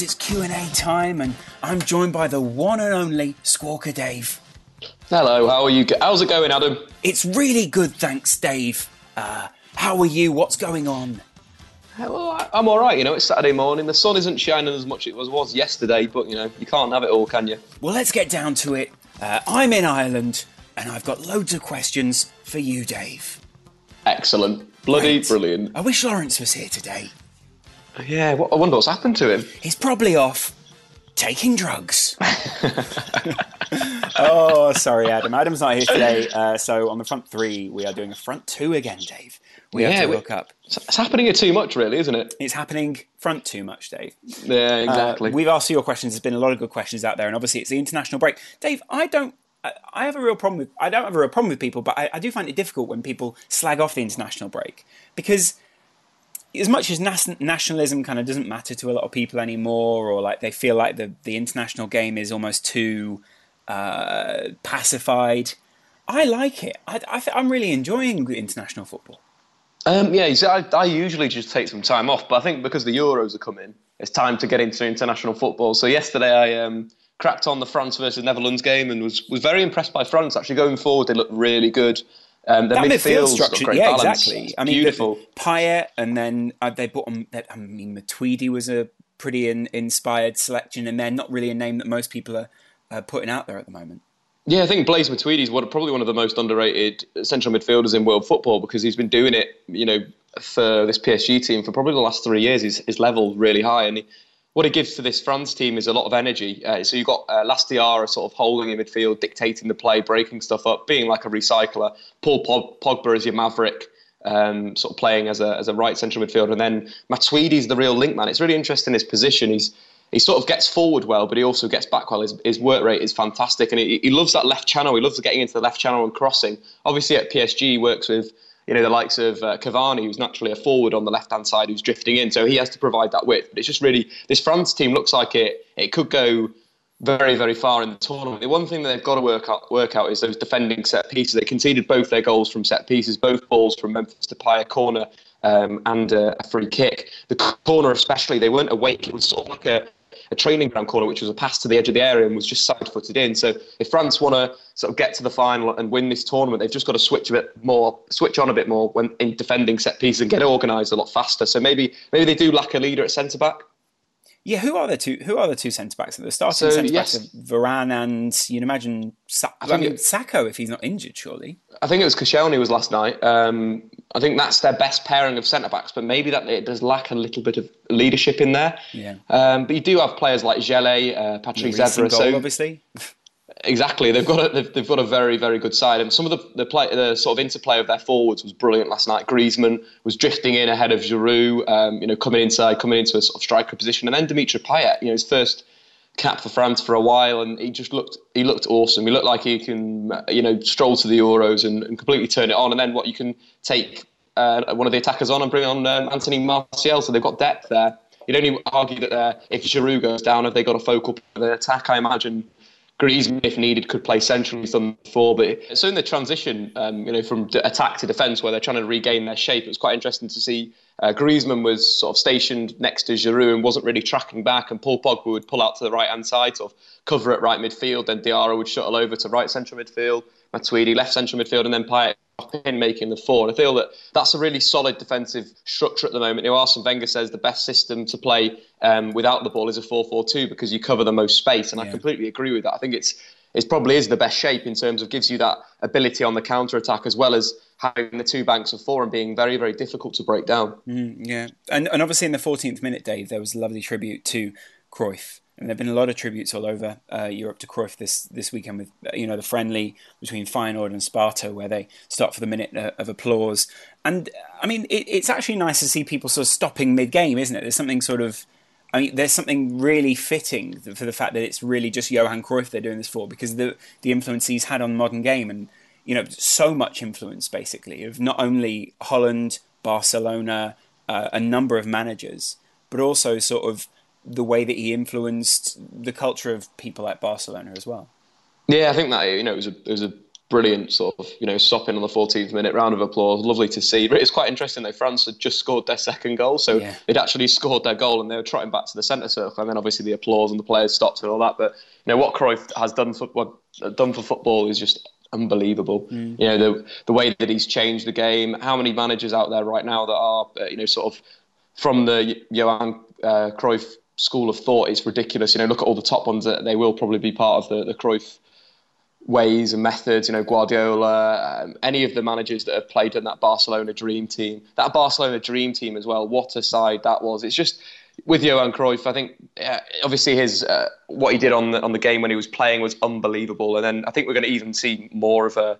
means it's Q and A time, and I'm joined by the one and only Squawka Dave. Hello, how are you? How's it going, Adam? It's really good, thanks, Dave. Uh, how are you? What's going on? Well, I- I'm all right. You know, it's Saturday morning. The sun isn't shining as much as it was, was yesterday, but you know, you can't have it all, can you? Well, let's get down to it. Uh, I'm in Ireland, and I've got loads of questions for you, Dave. Excellent, bloody Right. brilliant. I wish Laurence was here today. Yeah, what, I wonder what's happened to him. He's probably off taking drugs. oh, sorry, Adam. Adam's not here today. Uh, so on the front three, we are doing a front two again, Dave. We have to we- look up. It's, it's happening here too much, really, isn't it? It's happening front too much, Dave. Yeah, Uh, exactly. we've asked you your questions. There's been a lot of good questions out there, and obviously it's the international break. Dave, I don't. I- I have a real problem with. I don't have a real problem with people, but I, I do find it difficult when people slag off the international break because, as much as nationalism kind of doesn't matter to a lot of people anymore, or like they feel like the the international game is almost too uh, pacified. I like it. I, I, I'm really enjoying international football. Um, yeah, see, I, I usually just take some time off, but I think because the Euros are coming, it's time to get into international football. So yesterday I um, cracked on the France versus Netherlands game and was, was very impressed by France. Actually, going forward, they look really good. Um, their that midfield midfield's structure, great yeah, balance. exactly. I mean, beautiful. the- Payet, and then uh, they bought on. I mean, Matuidi was a pretty in, inspired selection, and they're not really a name that most people are uh, putting out there at the moment. Yeah, I think Blaise Matuidi is probably one of the most underrated central midfielders in world football because he's been doing it, you know, for this PSG team for probably the last three years. His, his level really high, and he, what it gives to this France team is a lot of energy. Uh, so you've got uh, Lass Diarra sort of holding in midfield, dictating the play, breaking stuff up, being like a recycler. Paul Pogba is your maverick. Um, sort of playing as a as a right central midfielder, and then Matuidi's the real link man. It's really interesting his position. He's he sort of gets forward well, but he also gets back well. His, his work rate is fantastic, and he, he loves that left channel. He loves getting into the left channel and crossing. Obviously, at PSG, he works with you know the likes of uh, Cavani, who's naturally a forward on the left hand side, who's drifting in. So he has to provide that width. But it's just really this France team looks like it. It could go very, very far in the tournament. The one thing that they've got to work out, work out is those defending set pieces. They conceded both their goals from set pieces, both balls from Memphis to a corner um, and uh, a free kick. The corner, especially, they weren't awake. It was sort of like a, a training ground corner, which was a pass to the edge of the area and was just side footed in. So if France want to sort of get to the final and win this tournament, they've just got to switch a bit more, switch on a bit more when in defending set pieces and get organised a lot faster. So maybe maybe they do lack a leader at centre back. Yeah, who are the two? Who are the two centre backs? The starting So, centre backs yes. of Varane and you'd imagine Sa- I, think mean it- Sakho if he's not injured, surely. I think it was Koscielny was last night. Um, I think that's their best pairing of centre backs, but maybe that it does lack a little bit of leadership in there. Yeah. Um, but you do have players like Gele, uh, Patrick Recent So obviously. exactly, they've got a, they've, they've got a very very good side, and some of the the, play, the sort of interplay of their forwards was brilliant last night. Griezmann was drifting in ahead of Giroud, um, you know, coming inside, coming into a sort of striker position, and then Dimitri Payet, you know, his first cap for France for a while, and he just looked he looked awesome. He looked like he can you know stroll to the Euros and, and completely turn it on, and then what you can take uh, one of the attackers on and bring on um, Anthony Martial, so they've got depth there. You'd only argue that uh, if Giroud goes down, have they got a focal point of the attack? I imagine Griezmann, if needed, could play centrally from four. But so in the transition, um, you know, from attack to defence, where they're trying to regain their shape, it was quite interesting to see. Uh, Griezmann was sort of stationed next to Giroud and wasn't really tracking back, and Paul Pogba would pull out to the right hand side, sort of cover at right midfield. Then Diarra would shuttle over to right central midfield, Matuidi left central midfield, and then Payet in making the four. And I feel that that's a really solid defensive structure at the moment. You know, Arsene Wenger says the best system to play um, without the ball is a 4-4-2 because you cover the most space, and yeah. I completely agree with that. I think it's it probably is the best shape in terms of gives you that ability on the counter attack as well as having the two banks of four and being very very difficult to break down. Mm, yeah, and and obviously in the 14th minute, Dave, there was a lovely tribute to Cruyff and there have been a lot of tributes all over uh, Europe to Cruyff this this weekend with you know the friendly between Feyenoord and Sparta where they stop for the minute uh, of applause. And I mean, it, it's actually nice to see people sort of stopping mid game, isn't it? There's something sort of I mean, there's something really fitting for the fact that it's really just Johan Cruyff they're doing this for because the the influence he's had on the modern game and you know so much influence basically of not only Holland, Barcelona, uh, a number of managers, but also sort of the way that he influenced the culture of people at Barcelona as well. Yeah, I think that you know it was a it was a brilliant sort of you know stopping on the 14th minute round of applause. Lovely to see. But it's quite interesting though. France had just scored their second goal, so yeah. they'd actually scored their goal and they were trotting back to the centre circle, and then obviously the applause and the players stopped and all that. But you know what Cruyff has done for what done for football is just unbelievable. Mm. You know the the way that he's changed the game. How many managers out there right now that are uh, you know sort of from the Johan uh, Cruyff school of thought is ridiculous. You know, look at all the top ones that they will probably be part of the, the Cruyff ways and methods. You know, Guardiola, um, any of the managers that have played in that Barcelona dream team, that Barcelona dream team as well. What a side that was! It's just with Johan Cruyff. I think uh, obviously his uh, what he did on the on the game when he was playing was unbelievable, and then I think we're going to even see more of a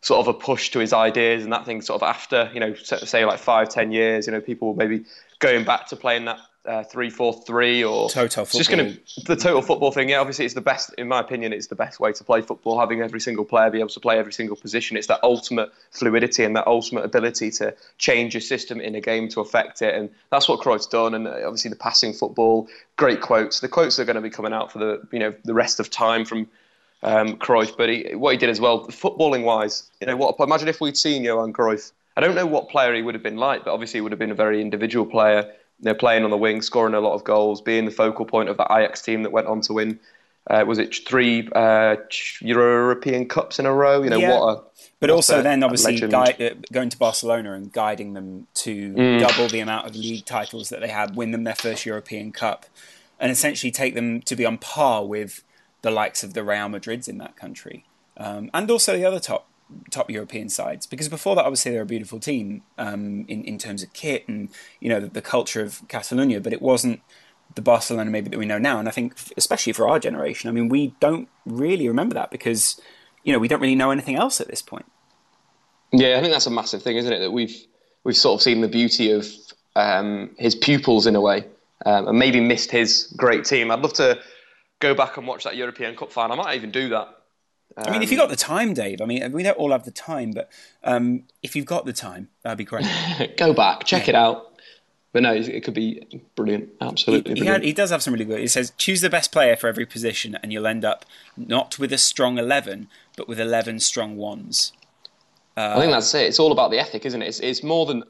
sort of a push to his ideas and that thing sort of after you know say like five ten years you know people maybe going back to playing that uh, three four three or total football. just going to the total football thing. Yeah, obviously it's the best in my opinion. It's the best way to play football. Having every single player be able to play every single position. It's that ultimate fluidity and that ultimate ability to change your system in a game to affect it. And that's what Cruyff's done. And uh, obviously the passing football, great quotes. The quotes are going to be coming out for the you know the rest of time from. Um, Cruyff, but he, what he did as well, footballing wise, you know what? Imagine if we'd seen Johan Cruyff I don't know what player he would have been like, but obviously he would have been a very individual player you know, playing on the wing, scoring a lot of goals, being the focal point of that Ajax team that went on to win. Uh, was it three uh, European Cups in a row? You know yeah. what a but also then obviously guide, uh, going to Barcelona and guiding them to mm. double the amount of league titles that they had, win them their first European Cup, and essentially take them to be on par with the likes of the Real Madrids in that country, um, and also the other top top European sides. Because before that, obviously, they're a beautiful team um, in in terms of kit and you know the, the, culture of Catalonia, but it wasn't the Barcelona maybe that we know now. And I think, especially for our generation, I mean, we don't really remember that because you know we don't really know anything else at this point. Yeah, I think that's a massive thing, isn't it? That we've we've sort of seen the beauty of um, his pupils in a way, um, and maybe missed his great team. I'd love to go back and watch that European Cup final. I might even do that I mean, if you've got the time, Dave. I mean, we don't all have the time, but um, if you've got the time, that'd be great. Go back, check yeah. it out. But no, it could be brilliant. Absolutely, he, he, had, he, does have some really good. He says choose the best player for every position, and you'll end up not with a strong eleven, but with eleven strong ones. Uh, I think that's it. It's all about the ethic, isn't it? It's, it's more than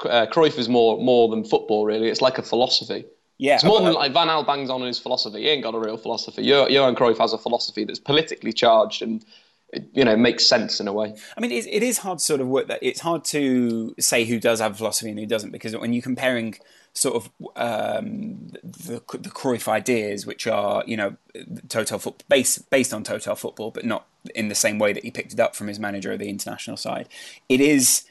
uh, Cruyff is more more than football. Really, it's like a philosophy. Yeah, it's more than like Van Gaal bangs on in his philosophy. He ain't got a real philosophy. Johan Cruyff has a philosophy that's politically charged and you know makes sense in a way. I mean, it, it is hard to sort of work that. It's hard to say who does have a philosophy and who doesn't because when you're comparing sort of um, the the Cruyff ideas, which are you know total foot based based on total football, but not in the same way that he picked it up from his manager of the international side. It is.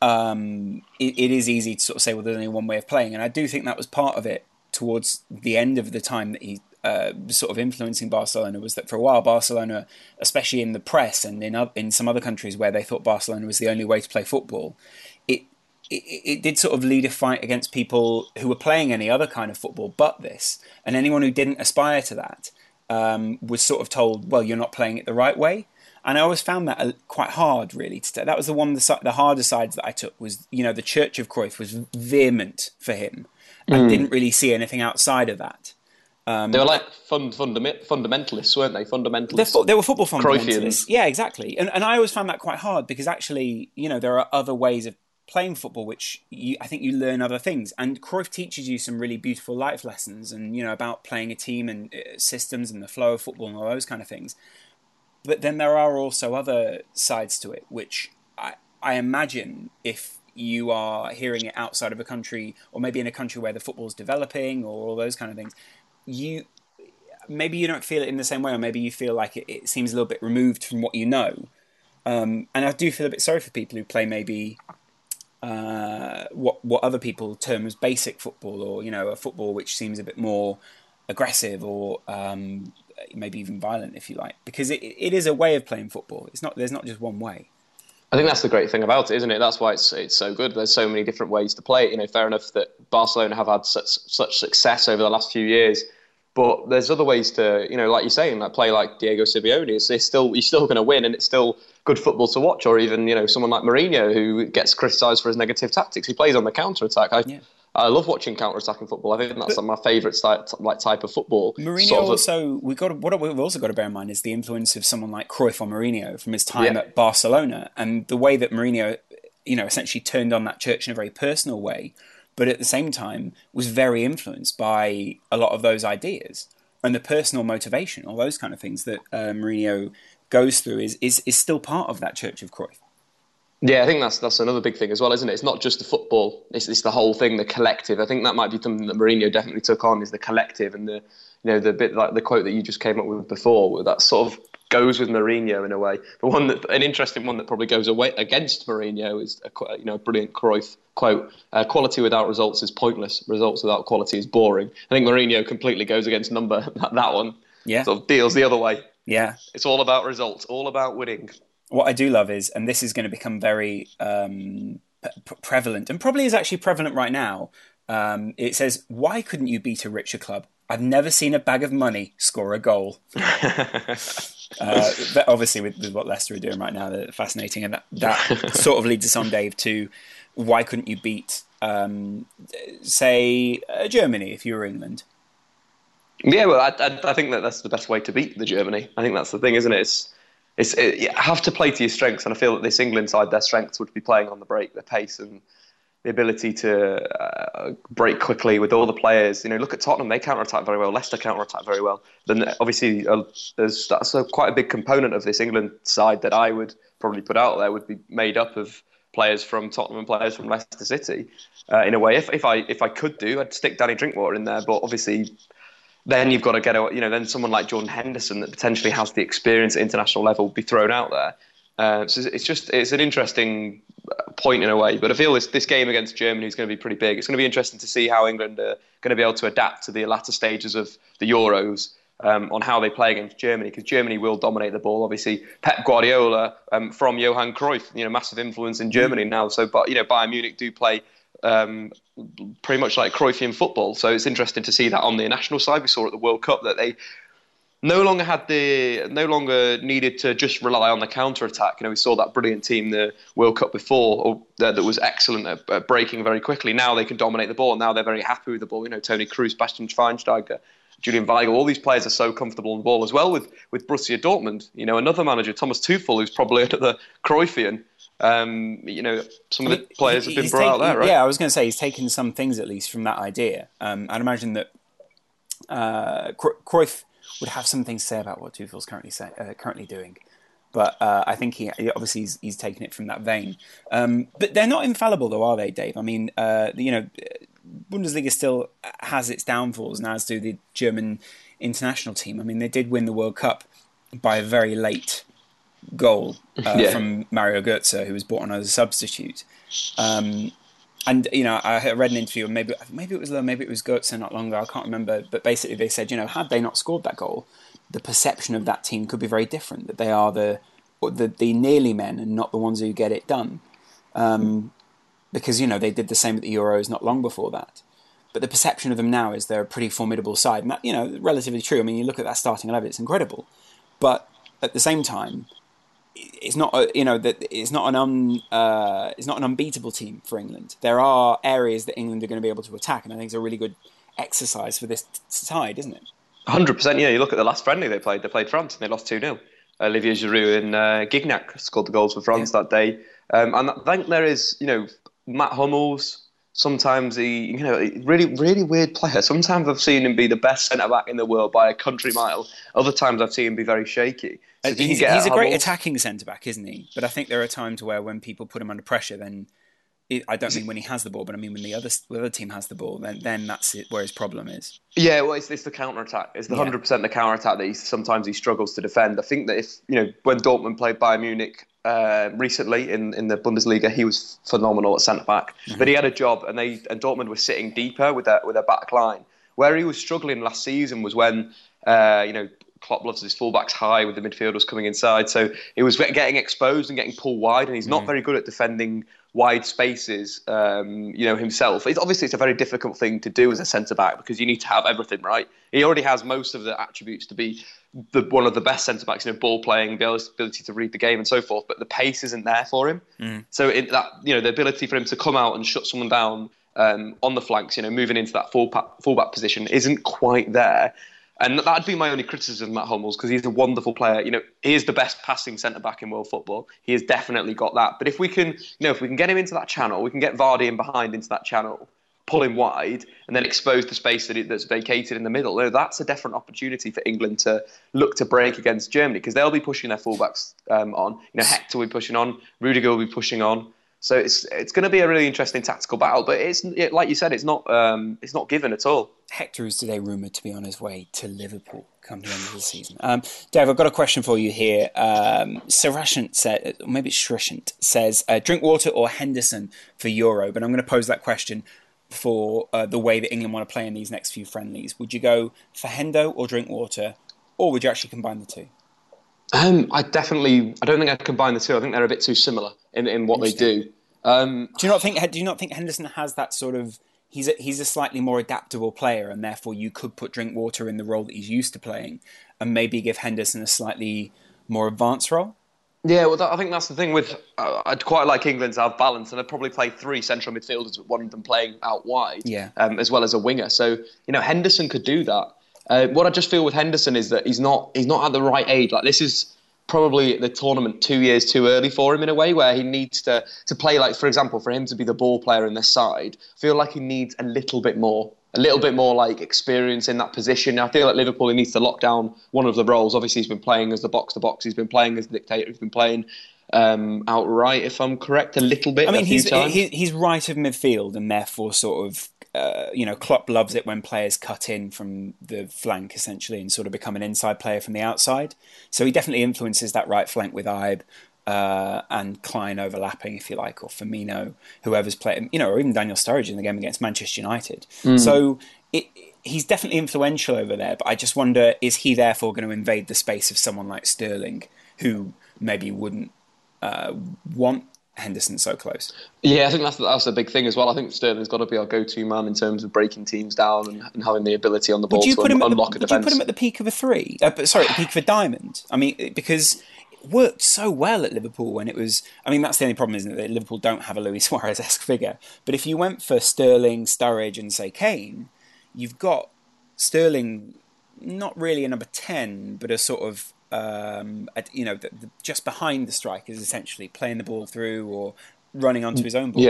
Um, it, it is easy to sort of say, well, there's only one way of playing, and I do think that was part of it towards the end of the time that he uh, sort of influencing Barcelona was that for a while Barcelona, especially in the press and in in some other countries where they thought Barcelona was the only way to play football, it, it it did sort of lead a fight against people who were playing any other kind of football but this, and anyone who didn't aspire to that um, was sort of told, well, you're not playing it the right way. And I always found that quite hard, really. To. That was the one, the, the harder sides that I took was, you know, the Church of Cruyff was vehement for him and mm. didn't really see anything outside of that. Um, they were like fund, fundament, fundamentalists, weren't they? Fundamentalists. Fo- they were football fundamentalists. Cruyffians. Yeah, exactly. And, and I always found that quite hard because actually, you know, there are other ways of playing football which you, I think you learn other things. And Cruyff teaches you some really beautiful life lessons and, you know, about playing a team and uh, systems and the flow of football and all those kind of things. But then there are also other sides to it, which I, I imagine if you are hearing it outside of a country or maybe in a country where the football's developing or all those kind of things, you maybe you don't feel it in the same way, or maybe you feel like it, it seems a little bit removed from what you know. Um, and I do feel a bit sorry for people who play maybe uh, what what other people term as basic football, or you know, a football which seems a bit more aggressive or um, maybe even violent, if you like, because it, it is a way of playing football. It's not there's not just one way. I think that's the great thing about it, isn't it? That's why it's it's so good. There's so many different ways to play it. You know, fair enough that Barcelona have had such such success over the last few years, but there's other ways to, you know, like you're saying, like play like Diego Simeone. It's, it's still you're still going to win, and it's still good football to watch. Or even you know someone like Mourinho who gets criticised for his negative tactics. He plays on the counter attack. I, yeah. I love watching counter-attacking football. I think that's but, my favourite type, like type of football. Mourinho sort of also we got what we've also got to bear in mind is the influence of someone like Cruyff or Mourinho from his time yeah. at Barcelona and the way that Mourinho, you know, essentially turned on that church in a very personal way, but at the same time was very influenced by a lot of those ideas and the personal motivation, all those kind of things that uh, Mourinho goes through is, is is still part of that church of Cruyff. Yeah, I think that's that's another big thing as well, isn't it? It's not just the football; it's, it's the whole thing, the collective. I think that might be something that Mourinho definitely took on is the collective and the you know the bit like the quote that you just came up with before. That sort of goes with Mourinho in a way. But one that an interesting one that probably goes away against Mourinho is a you know a brilliant Cruyff quote: uh, "Quality without results is pointless. Results without quality is boring." I think Mourinho completely goes against number that, that one. Yeah, sort of deals the other way. Yeah, it's all about results, all about winning what I do love is, and this is going to become very um, p- prevalent, and probably is actually prevalent right now. Um, it says, "Why couldn't you beat a richer club? I've never seen a bag of money score a goal." uh, obviously, with, with, what Leicester are doing right now, they're fascinating, and that, that sort of leads us on, Dave, to why couldn't you beat, um, say, uh, Germany if you were England? Yeah, well, I, I, I, think that that's the best way to beat the Germany. I think that's the thing, isn't it? It's it's it, you have to play to your strengths, and I feel that this England side, their strengths would be playing on the break, the pace, and the ability to uh, break quickly with all the players. You know, look at Tottenham; they counter attack very well. Leicester counter attack very well. Then obviously, uh, there's that's a, quite a big component of this England side that I would probably put out there would be made up of players from Tottenham and players from Leicester City. Uh, in a way, if, if I if I could do, I'd stick Danny Drinkwater in there. But obviously, then you've got to get a, you know, then someone like Jordan Henderson that potentially has the experience at international level be thrown out there. Uh, so it's just it's an interesting point in a way. But I feel this this game against Germany is going to be pretty big. It's going to be interesting to see how England are going to be able to adapt to the latter stages of the Euros. Um, on how they play against Germany, because Germany will dominate the ball. Obviously, Pep Guardiola um, from Johan Cruyff, you know, massive influence in Germany now. So, but you know, Bayern Munich do play um, pretty much like Cruyffian football. So it's interesting to see that on the national side. We saw at the World Cup that they no longer had the no longer needed to just rely on the counter attack. You know, we saw that brilliant team the World Cup before or, uh, that was excellent at, at, breaking very quickly. Now they can dominate the ball. Now they're very happy with the ball. You know, Toni Kroos, Bastian Schweinsteiger. Julian Weigl, all these players are so comfortable on the ball as well with, with Borussia Dortmund. You know, another manager, Thomas Tuchel, who's probably another Cruyffian, um, you know, some of the players have been brought taken, out there, right? Yeah, I was going to say he's taken some things at least from that idea. Um, I'd imagine that uh, Cruyff would have some things to say about what Tuchel's currently say, uh, currently doing. But uh, I think he obviously he's, he's taken it from that vein. Um, but they're not infallible, though, are they, Dave? I mean, uh, you know, Bundesliga still has its downfalls, and as do the German international team. I mean, they did win the World Cup by a very late goal uh, yeah. from Mario Götze, who was brought on as a substitute. Um, and you know, I read an interview, and maybe maybe it was maybe it was Götze not long ago. I can't remember, but basically they said, you know, had they not scored that goal, the perception of that team could be very different. That they are the the, the nearly men and not the ones who get it done, um, because you know they did the same at the Euros not long before that. But the perception of them now is they're a pretty formidable side, and that you know, relatively true. I mean, you look at that starting eleven; it's incredible. But at the same time, it's not a, you know that it's not an un, uh, it's not an unbeatable team for England. There are areas that England are going to be able to attack, and I think it's a really good exercise for this side, isn't it? Hundred percent. Yeah, you look at the last friendly they played. They played France and they lost two 0 Olivier Giroud and uh, Gignac scored the goals for France yeah. that day. Um, and I think there is, you know, Mats Hummels. Sometimes he, you know, really, really weird player. Sometimes I've seen him be the best centre back in the world by a country mile. Other times I've seen him be very shaky. He's, he's a great attacking centre back, isn't he? But I think there are times where when people put him under pressure, then I don't mean when he has the ball, but I mean when the other the other team has the ball, then then that's it, where his problem is. Yeah, well, it's, it's the counter attack. It's the hundred yeah. percent the counter attack that he sometimes he struggles to defend. I think that if you know when Dortmund played Bayern Munich uh, recently in, in the Bundesliga, he was phenomenal at centre back. Mm-hmm. But he had a job, and they and Dortmund was sitting deeper with their with their back line. Where he was struggling last season was when uh, you know Klopp loves his fullbacks high with the midfielders coming inside. So he was getting exposed and getting pulled wide, and he's not mm. very good at defending wide spaces, um, you know, himself. It's, obviously, it's a very difficult thing to do as a centre back because you need to have everything right. He already has most of the attributes to be the, one of the best centre backs, you know, ball playing, the ability to read the game and so forth. But the pace isn't there for him. Mm. So it, that you know, the ability for him to come out and shut someone down um, on the flanks, you know, moving into that full fullback position isn't quite there. And that'd be my only criticism of Mats Hummels because he's a wonderful player. You know, he is the best passing centre back in world football. He has definitely got that. But if we can, you know, if we can get him into that channel, we can get Vardy in behind into that channel, pull him wide, and then expose the space that it, that's vacated in the middle. You know, that's a different opportunity for England to look to break against Germany because they'll be pushing their fullbacks um, on. You know, Hector will be pushing on, Rudiger will be pushing on. So it's it's going to be a really interesting tactical battle, but it's it, like you said, it's not um, it's not given at all. Hector is today rumoured to be on his way to Liverpool come the end of the season. Um, Dave, I've got a question for you here. Um, Sarashant said, maybe it's Shrishant says, uh, Drinkwater or Henderson for Euro? But I'm going to pose that question for uh, the way that England want to play in these next few friendlies. Would you go for Hendo or Drinkwater, or would you actually combine the two? Um, I definitely, I don't think I'd combine the two. I think they're a bit too similar in, in what they do. Um, do you not think? Do you not think Henderson has that sort of? He's a, he's a slightly more adaptable player, and therefore you could put Drinkwater in the role that he's used to playing, and maybe give Henderson a slightly more advanced role. Yeah, well, that, I think that's the thing with. Uh, I'd quite like England to have balance, and I'd probably play three central midfielders with one of them playing out wide, yeah, um, as well as a winger. So you know, Henderson could do that. Uh, what I just feel with Henderson is that he's not he's not at the right age. Like this is probably the tournament two years too early for him in a way where he needs to to play like for example for him to be the ball player in this side I feel like he needs a little bit more a little bit more like experience in that position I feel like Liverpool he needs to lock down one of the roles obviously he's been playing as the box to box he's been playing as the dictator he's been playing um, outright if I'm correct a little bit I mean he's, he's right of midfield and therefore sort of uh, you know, Klopp loves it when players cut in from the flank essentially and sort of become an inside player from the outside. So he definitely influences that right flank with Ibe uh, and Clyne overlapping, if you like, or Firmino, whoever's playing, you know, or even Daniel Sturridge in the game against Manchester United. Mm. So it, he's definitely influential over there, but I just wonder is he therefore going to invade the space of someone like Sterling, who maybe wouldn't uh, want Henderson so close. Yeah, I think that's that's a big thing as well. I think Sterling's got to be our go-to man in terms of breaking teams down and, and having the ability on the ball to un- unlock the, a defence. Would you put him at the peak of a three? Uh, sorry, the peak of a diamond. I mean, because it worked so well at Liverpool when it was. I mean, that's the only problem, isn't it? That Liverpool don't have a Luis Suarez-esque figure. But if you went for Sterling, Sturridge, and say Kane, you've got Sterling, not really a number ten, but a sort of um, at, you know, the, the, just behind the strikers, essentially playing the ball through or running onto his own ball.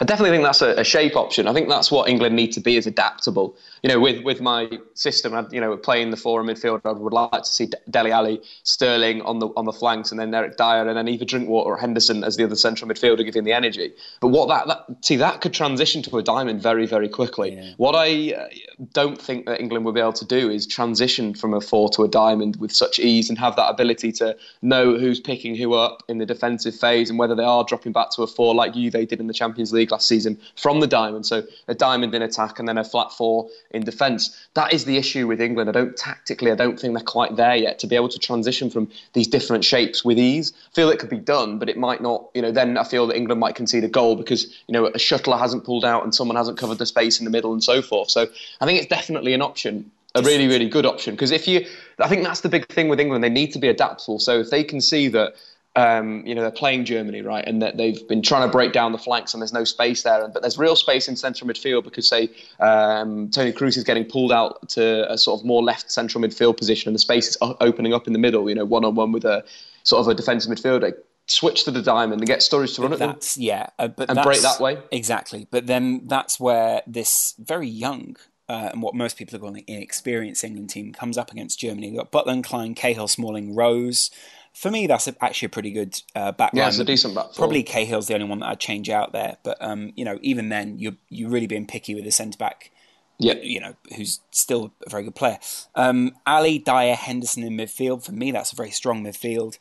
I definitely think that's a, a, shape option. I think that's what England need to be is adaptable. You know, with with my system, you know, playing the four in midfield, I would like to see Dele Alli, Sterling on the on the flanks, and then Eric Dier, and then either Drinkwater or Henderson as the other central midfielder, giving the energy. But what that, that see that could transition to a diamond very very quickly. Yeah. What I uh, don't think that England will be able to do is transition from a four to a diamond with such ease and have that ability to know who's picking who up in the defensive phase and whether they are dropping back to a four like you they did in the Champions League last season from the diamond. So a diamond in attack and then a flat four in defence. That is the issue with England. I don't tactically, I don't think they're quite there yet to be able to transition from these different shapes with ease. I feel it could be done, but it might not. You know, then I feel that England might concede a goal because you know a shuttler hasn't pulled out and someone hasn't covered the space in the middle and so forth. So I think it's definitely an option a really, really good option. Because if you, I think that's the big thing with England. They need to be adaptable. So if they can see that um, you know, they're playing Germany, right, and that they've been trying to break down the flanks, and there's no space there. But there's real space in central midfield because, say, um, Toni Kroos is getting pulled out to a sort of more left central midfield position, and the space is opening up in the middle. You know, one on one with a sort of a defensive midfielder. Switch to the diamond and get Sturridge to run at that's, them. Yeah, uh, but and break that way. Exactly, but then that's where this very young uh, and what most people are calling inexperienced England team comes up against Germany. We've got Butland, Clyne, Cahill, Smalling, Rose for me, that's a, actually a pretty good uh, back Yeah, it's a decent back. Probably Cahill's the only one that I'd change out there, but um, you know, even then, you're you really being picky with the centre back. Yeah, you know, who's still a very good player. Um, Alli, Dier, Henderson in midfield. For me, that's a very strong midfield.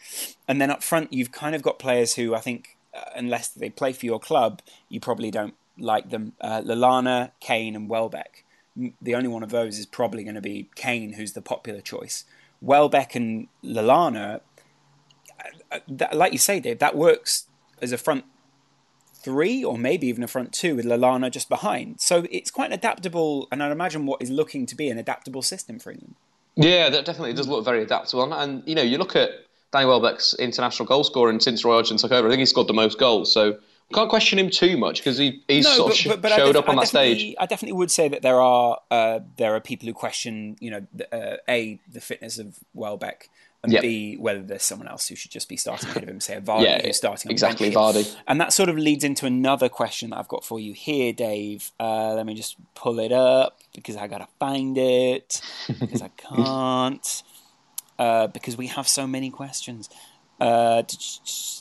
And then up front, you've kind of got players who I think, uh, unless they play for your club, you probably don't like them. Uh, Lallana, Kane, and Welbeck. The only one of those is probably going to be Kane, who's the popular choice. Welbeck and Lallana that, like you say, Dave, that works as a front three or maybe even a front two with Lallana just behind. So it's quite an adaptable, and I'd imagine what is looking to be an adaptable system for England. Yeah, that definitely does look very adaptable. And, you know, you look at Danny Welbeck's international goal scoring since Roy Hodgson took over. I think he scored the most goals. So can't question him too much because he he's no, sort but, of but, but showed def- up on that stage. I definitely would say that there are uh, there are people who question, you know, the, uh, a the fitness of Welbeck and yep. B whether there's someone else who should just be starting ahead of him, say a Vardy yeah, who's starting exactly Vardy. And that sort of leads into another question that I've got for you here, Dave. Uh, let me just pull it up because I gotta find it because I can't uh, because we have so many questions. Uh,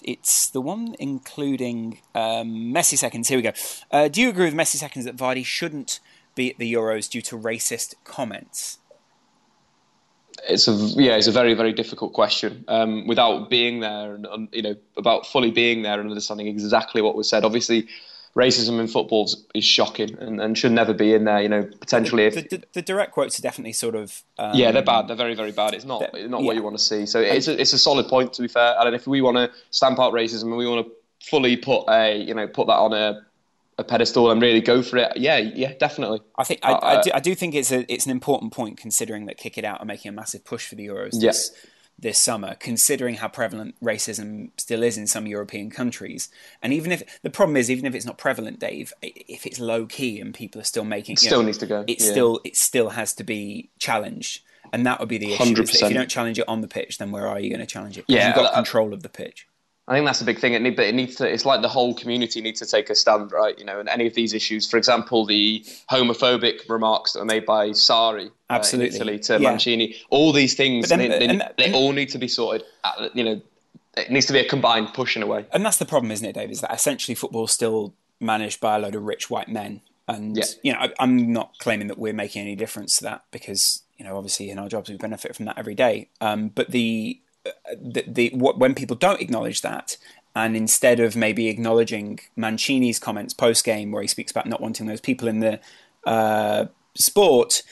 it's the one including um, Messi seconds. Here we go. Uh, do you agree with Messi seconds that Vardy shouldn't be at the Euros due to racist comments? It's a yeah, it's a very very difficult question. Um, without being there and you know about fully being there and understanding exactly what was said. Obviously, racism in football is shocking and, and should never be in there. You know, potentially the, the, the direct quotes are definitely sort of um, yeah, they're bad. They're very very bad. It's not not yeah. what you want to see. So it's a, it's a solid point to be fair. And if we want to stamp out racism and we want to fully put a you know put that on a a pedestal and really go for it. Yeah, yeah, definitely. I think I, uh, I, do, I, do, think it's a it's an important point considering that Kick It Out are making a massive push for the Euros yeah. this this summer, considering how prevalent racism still is in some European countries. And even if the problem is, even if it's not prevalent, Dave, if it's low key and people are still making, it still know, needs to go. It yeah. still it still has to be challenged. And that would be the issue. If you don't challenge it on the pitch, then where are you going to challenge it? Yeah, you've got control of the pitch. I think that's a big thing. It, need, but it needs to. It's like the whole community needs to take a stand, right? You know, in any of these issues. For example, the homophobic remarks that were made by Sarri, absolutely, uh, Italy to yeah. Mancini. All these things, then, they, they, and, they and, all need to be sorted. At, you know, it needs to be a combined push in a way. And that's the problem, isn't it, Dave? Is that essentially football is still managed by a load of rich white men. And yeah. you know, I, I'm not claiming that we're making any difference to that because you know, obviously in our jobs we benefit from that every day. Um, but the the, the what, when people don't acknowledge that, and instead of maybe acknowledging Mancini's comments post game, where he speaks about not wanting those people in the uh, sport,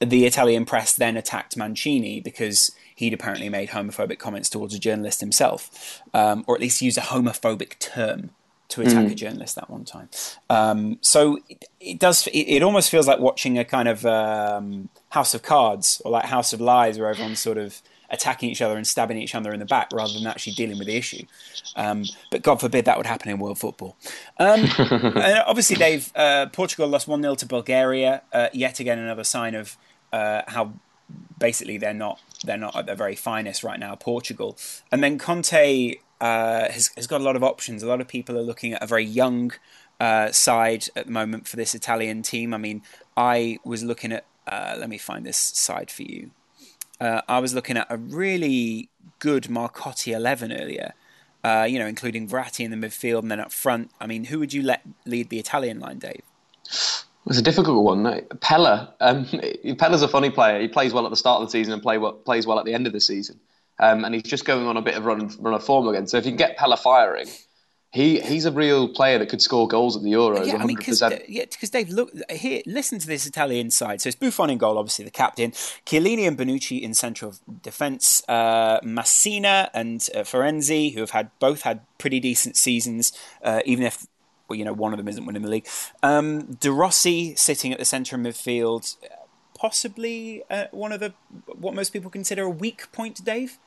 the Italian press then attacked Mancini because he'd apparently made homophobic comments towards a journalist himself, um, or at least used a homophobic term to attack mm. a journalist that one time. Um, so it, it does. It, it, almost feels like watching a kind of um, House of Cards or like House of Lies, where everyone's sort of attacking each other and stabbing each other in the back rather than actually dealing with the issue. Um, but God forbid that would happen in world football. Um, and obviously, Dave, uh, Portugal lost 1 0 to Bulgaria. Uh, yet again, another sign of uh, how basically they're not they're not at their very finest right now, Portugal. And then Conte uh, has, has got a lot of options. A lot of people are looking at a very young uh, side at the moment for this Italian team. I mean, I was looking at, uh, let me find this side for you uh, I was looking at a really good Marcotti 11 earlier, uh, you know, including Verratti in the midfield and then up front. I mean, who would you let lead the Italian line, Dave? It's a difficult one. Pellè. Um, Pellè's a funny player. He plays well at the start of the season and play plays well at the end of the season. Um, and he's just going on a bit of run, run of form again. So if you can get Pellè firing, he he's a real player that could score goals at the Euros. Yeah, 100%. I mean, because yeah, because Dave, look here, listen to this Italian side. So it's Buffon in goal, obviously the captain. Chiellini and Bonucci in central defence. Uh, Masina and uh, Florenzi, who have had both had pretty decent seasons, uh, even if well, you know one of them isn't winning the league. Um, De Rossi sitting at the centre of midfield, possibly uh, one of the what most people consider a weak point, Dave.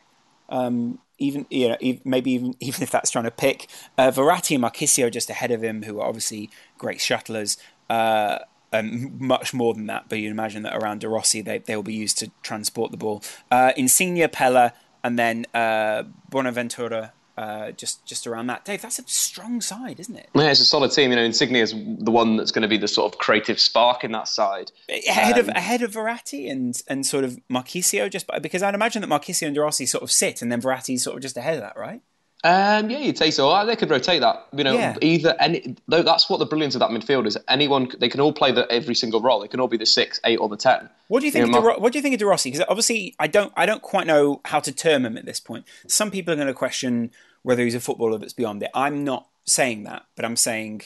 Um, even you know, maybe even even if that's trying to pick uh, Verratti and Marchisio just ahead of him, who are obviously great shuttlers. Uh, and much more than that, but you'd imagine that around De Rossi, they, they will be used to transport the ball. Uh, Insigne, Pellè, and then uh, Bonaventura uh, just just around that. Dave, that's a strong side, isn't it? Yeah, it's a solid team. You know, Insigne is the one that's going to be the sort of creative spark in that side. Ahead um, of ahead of Verratti and and sort of Marchisio, just because I'd imagine that Marchisio and De Rossi sort of sit, and then Verratti's sort of just ahead of that, right? Um, yeah, you'd say so. They could rotate that. You know, yeah. either any. Though that's what the brilliance of that midfield is. Anyone, they can all play the, every single role. They can all be the six, eight, or the ten. What do you think? You know, of De, what do you think of De Rossi? Because obviously, I don't, I don't quite know how to term him at this point. Some people are going to question whether he's a footballer that's beyond it. I'm not saying that, but I'm saying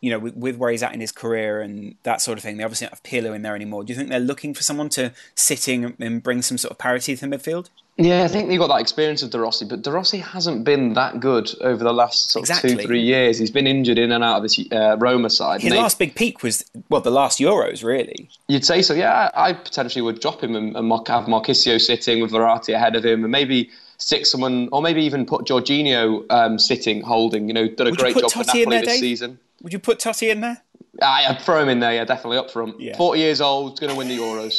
you know, with, with, where he's at in his career and that sort of thing, they obviously don't have Pirlo in there anymore. Do you think they're looking for someone to sit in and bring some sort of parity to the midfield? Yeah, I think they've got that experience of De Rossi, but De Rossi hasn't been that good over the last sort of exactly. two, three years. He's been injured in and out of this uh, Roma side. His last big peak was, well, the last Euros, really. You'd say so, yeah. I potentially would drop him and, and have Marchisio sitting with Verratti ahead of him and maybe stick someone, or maybe even put Jorginho um, sitting, holding, you know, done a would great job for Napoli there, this Dave? season. Would you put Totti in there? I, I'd throw him in there, yeah, definitely up front. Yeah. 40 years old, going to win the Euros.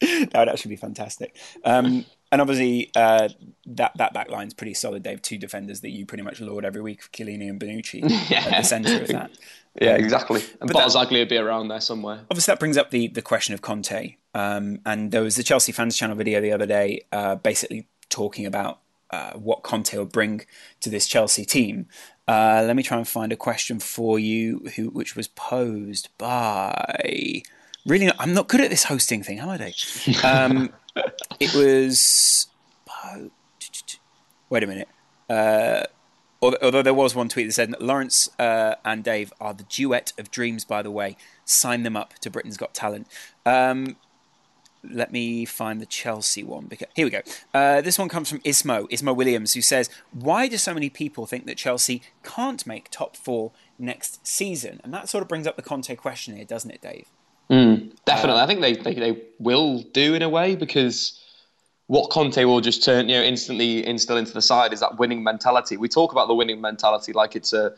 that would actually be fantastic. Um, and obviously, uh, that that back line's pretty solid. They have two defenders that you pretty much lord every week, Chiellini and Bonucci yeah. at the centre of that. Yeah, exactly. And Barzagli would be around there somewhere. Obviously, that brings up the, the question of Conte. Um, and there was the Chelsea Fans Channel video the other day uh, basically talking about uh, what Conte will bring to this Chelsea team. Uh, let me try and find a question for you, who which was posed by. Really, I'm not good at this hosting thing, am I, Dave? Um, it was. Wait a minute. Uh, although there was one tweet that said Laurence uh, and Dave are the duet of dreams. By the way, sign them up to Britain's Got Talent. Um, let me find the Chelsea one. Because, here we go. Uh, this one comes from Ismo, Ismo Williams, who says, Why do so many people think that Chelsea can't make top four next season? And that sort of brings up the Conte question here, doesn't it, Dave? Mm, definitely. Uh, I think they, they, they will do in a way because what Conte will just turn, you know, instantly instill into the side is that winning mentality. We talk about the winning mentality like it's a,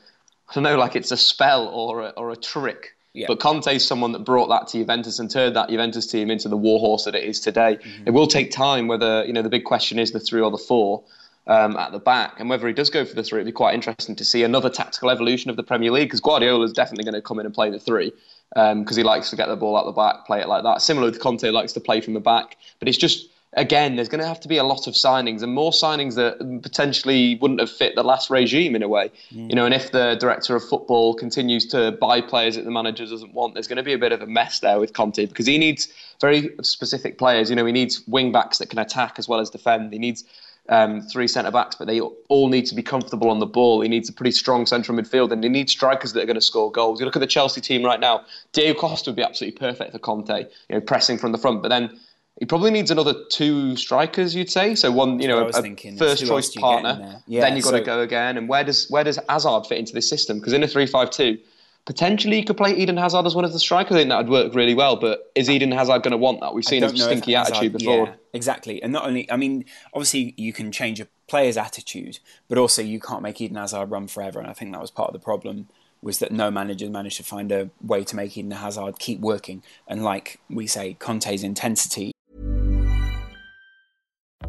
I don't know, like it's a spell or a, or a trick yeah. But Conte is someone that brought that to Juventus and turned that Juventus team into the warhorse that it is today. Mm-hmm. It will take time. Whether you know the big question is the three or the four um, at the back, and whether he does go for the three, it'd be quite interesting to see another tactical evolution of the Premier League. Because Guardiola is definitely going to come in and play the three because um, he likes to get the ball out the back, play it like that. Similar with Conte, likes to play from the back, but it's just again, there's going to have to be a lot of signings and more signings that potentially wouldn't have fit the last regime in a way. Mm. You know, and if the director of football continues to buy players that the manager doesn't want, there's going to be a bit of a mess there with Conte because he needs very specific players. You know, he needs wing backs that can attack as well as defend. He needs um, three centre backs, but they all need to be comfortable on the ball. He needs a pretty strong central midfield, and he needs strikers that are going to score goals. You look at the Chelsea team right now. Diego Costa would be absolutely perfect for Conte, you know, pressing from the front. But then he probably needs another two strikers, you'd say. So one, you know, a, a first choice partner. Yeah, then you've got to go again. And where does where does Hazard fit into this system? Because in a three-five-two, potentially you could play Eden Hazard as one of the strikers. I think that would work really well. But is Eden Hazard going to want that? We've seen a stinky Hazard, attitude before. Yeah, exactly. And not only, I mean, obviously you can change a player's attitude, but also you can't make Eden Hazard run forever. And I think that was part of the problem was that no manager managed to find a way to make Eden Hazard keep working. And like we say, Conte's intensity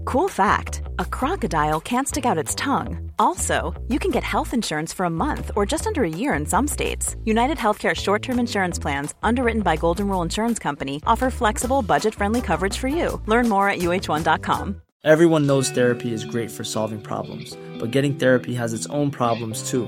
Cool fact a crocodile can't stick out its tongue. Also, you can get health insurance for a month or just under a year in some states. United Healthcare short term insurance plans, underwritten by Golden Rule Insurance Company, offer flexible, budget friendly coverage for you. Learn more at uh1.com. Everyone knows therapy is great for solving problems, but getting therapy has its own problems too,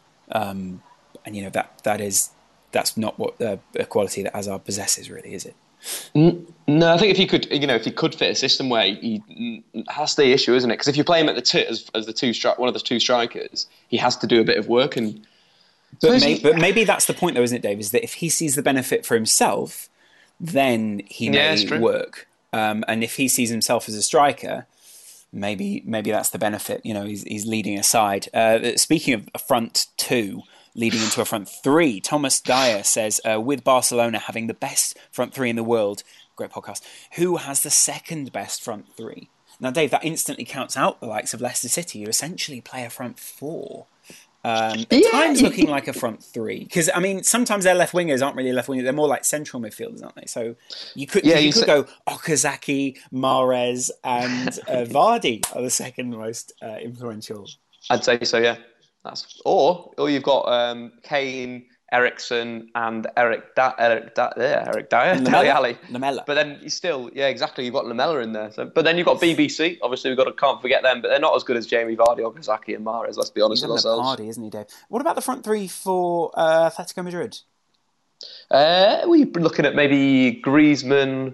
Um, and, you know, that that is that's not what uh, a quality that Hazard possesses, really, is it? No, I think if you could, you know, if he could fit a system where he has the issue, isn't it? Because if you play him at the two, as, as the two stri- one of the two strikers, he has to do a bit of work. And but, may, but maybe that's the point, though, isn't it, Dave? Is that if he sees the benefit for himself, then he may yeah, work. Um, and if he sees himself as a striker, maybe maybe that's the benefit. You know, he's, he's leading aside. Uh, speaking of a front two, leading into a front three, Thomas Dyer says, uh, with Barcelona having the best front three in the world, great podcast, who has the second best front three? Now, Dave, that instantly counts out the likes of Leicester City, who essentially play a front four. Um, yeah. times looking like a front three because I mean sometimes their left wingers aren't really left wingers they're more like central midfielders aren't they? So you could yeah, you, you could say- go Okazaki Mahrez, and uh, Vardy are the second most uh, influential. I'd say so yeah. That's or or you've got um, Kane Eriksen and Eric da- Eric da- yeah, Eric Dier, Lamela. Lamela. But then you still, yeah, exactly. You've got Lamela in there. So, but then you've got BBC. Obviously, we've got to can't forget them. But they're not as good as Jamie Vardy, Okazaki, and Mahrez. Let's be honest He's with ourselves. Party, isn't he, Dave? What about the front three for uh, Atletico Madrid? Uh, we've been looking at maybe Griezmann,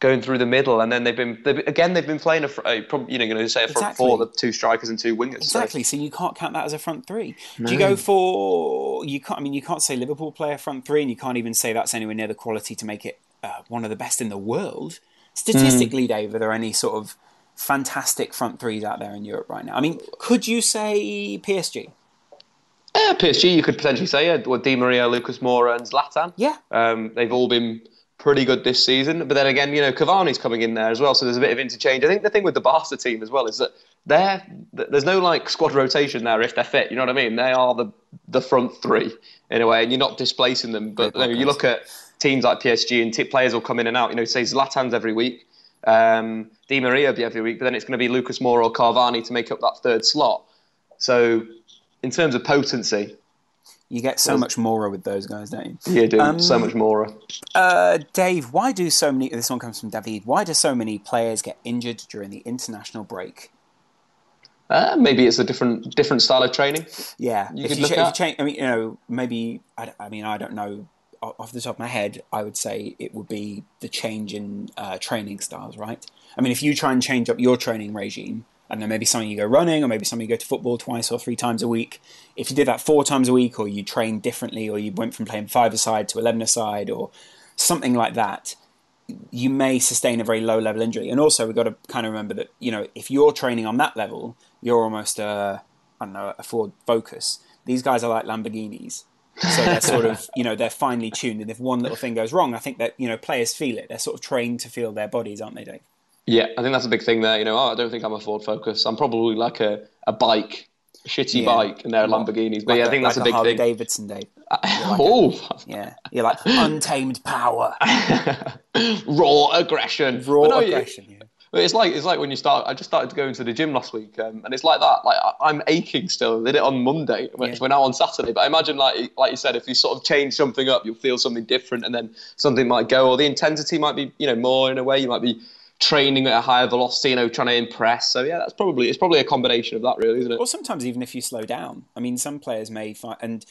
going through the middle, and then they've been they've, again they've been playing a, a you know going to say a front exactly. four, the two strikers and two wingers. Exactly. So. so, you can't count that as a front three. No. Do you go for you can't? I mean, you can't say Liverpool play a front three, and you can't even say that's anywhere near the quality to make it uh, one of the best in the world. Statistically, mm. Dave, are there any sort of fantastic front threes out there in Europe right now? I mean, could you say PSG? Yeah, PSG. You could potentially say yeah. Well, Di Maria, Lucas Moura, and Zlatan. Yeah, um, they've all been pretty good this season. But then again, you know, Cavani's coming in there as well, so there's a bit of interchange. I think the thing with the Barca team as well is that they're there's no like squad rotation there if they're fit. You know what I mean? They are the the front three in a way, and you're not displacing them. But you, know, you look at teams like PSG and t- players will come in and out. You know, say Zlatan's every week. Um, Di Maria will be every week, but then it's going to be Lucas Moura or Cavani to make up that third slot. So, in terms of potency, you get so much more with those guys, don't you? Yeah, do um, so much more. Uh, Dave, why do so many? This one comes from David. Why do so many players get injured during the international break? Uh, maybe it's a different different style of training. Yeah, you if you, look ch- at. Change, I mean, you know, maybe I, I, mean, I don't know off the top of my head. I would say it would be the change in uh, training styles, right? I mean, if you try and change up your training regime, I don't know, maybe something you go running, or maybe something you go to football twice or three times a week. If you did that four times a week, or you trained differently, or you went from playing five aside to eleven aside, or something like that, you may sustain a very low level injury. And also, we've got to kind of remember that you know if you're training on that level, you're almost a I don't know a Ford Focus. These guys are like Lamborghinis. so they're sort of, you know, they're finely tuned, and if one little thing goes wrong, I think that you know players feel it. They're sort of trained to feel their bodies, aren't they, Dave? Yeah, I think that's a big thing there. You know, oh, I don't think I'm a Ford Focus. I'm probably like a, a bike, a shitty yeah. bike, and they're Lamborghinis. But like yeah, I think that's a big Harley thing. Davidson, Dave. Uh, like oh, a, yeah, you're like untamed power, raw aggression, raw no, aggression. Yeah. It's like it's like when you start. I just started going to the gym last week, um, and it's like that. Like I, am aching still. I did it on Monday. Yeah. We're now on Saturday. But I imagine, like like you said, if you sort of change something up, you'll feel something different, and then something might go, or the intensity might be, you know, more in a way. You might be training at a higher velocity, you know, trying to impress. So yeah, that's probably it's probably a combination of that, really, isn't it? Or sometimes even if you slow down. I mean, some players may find, and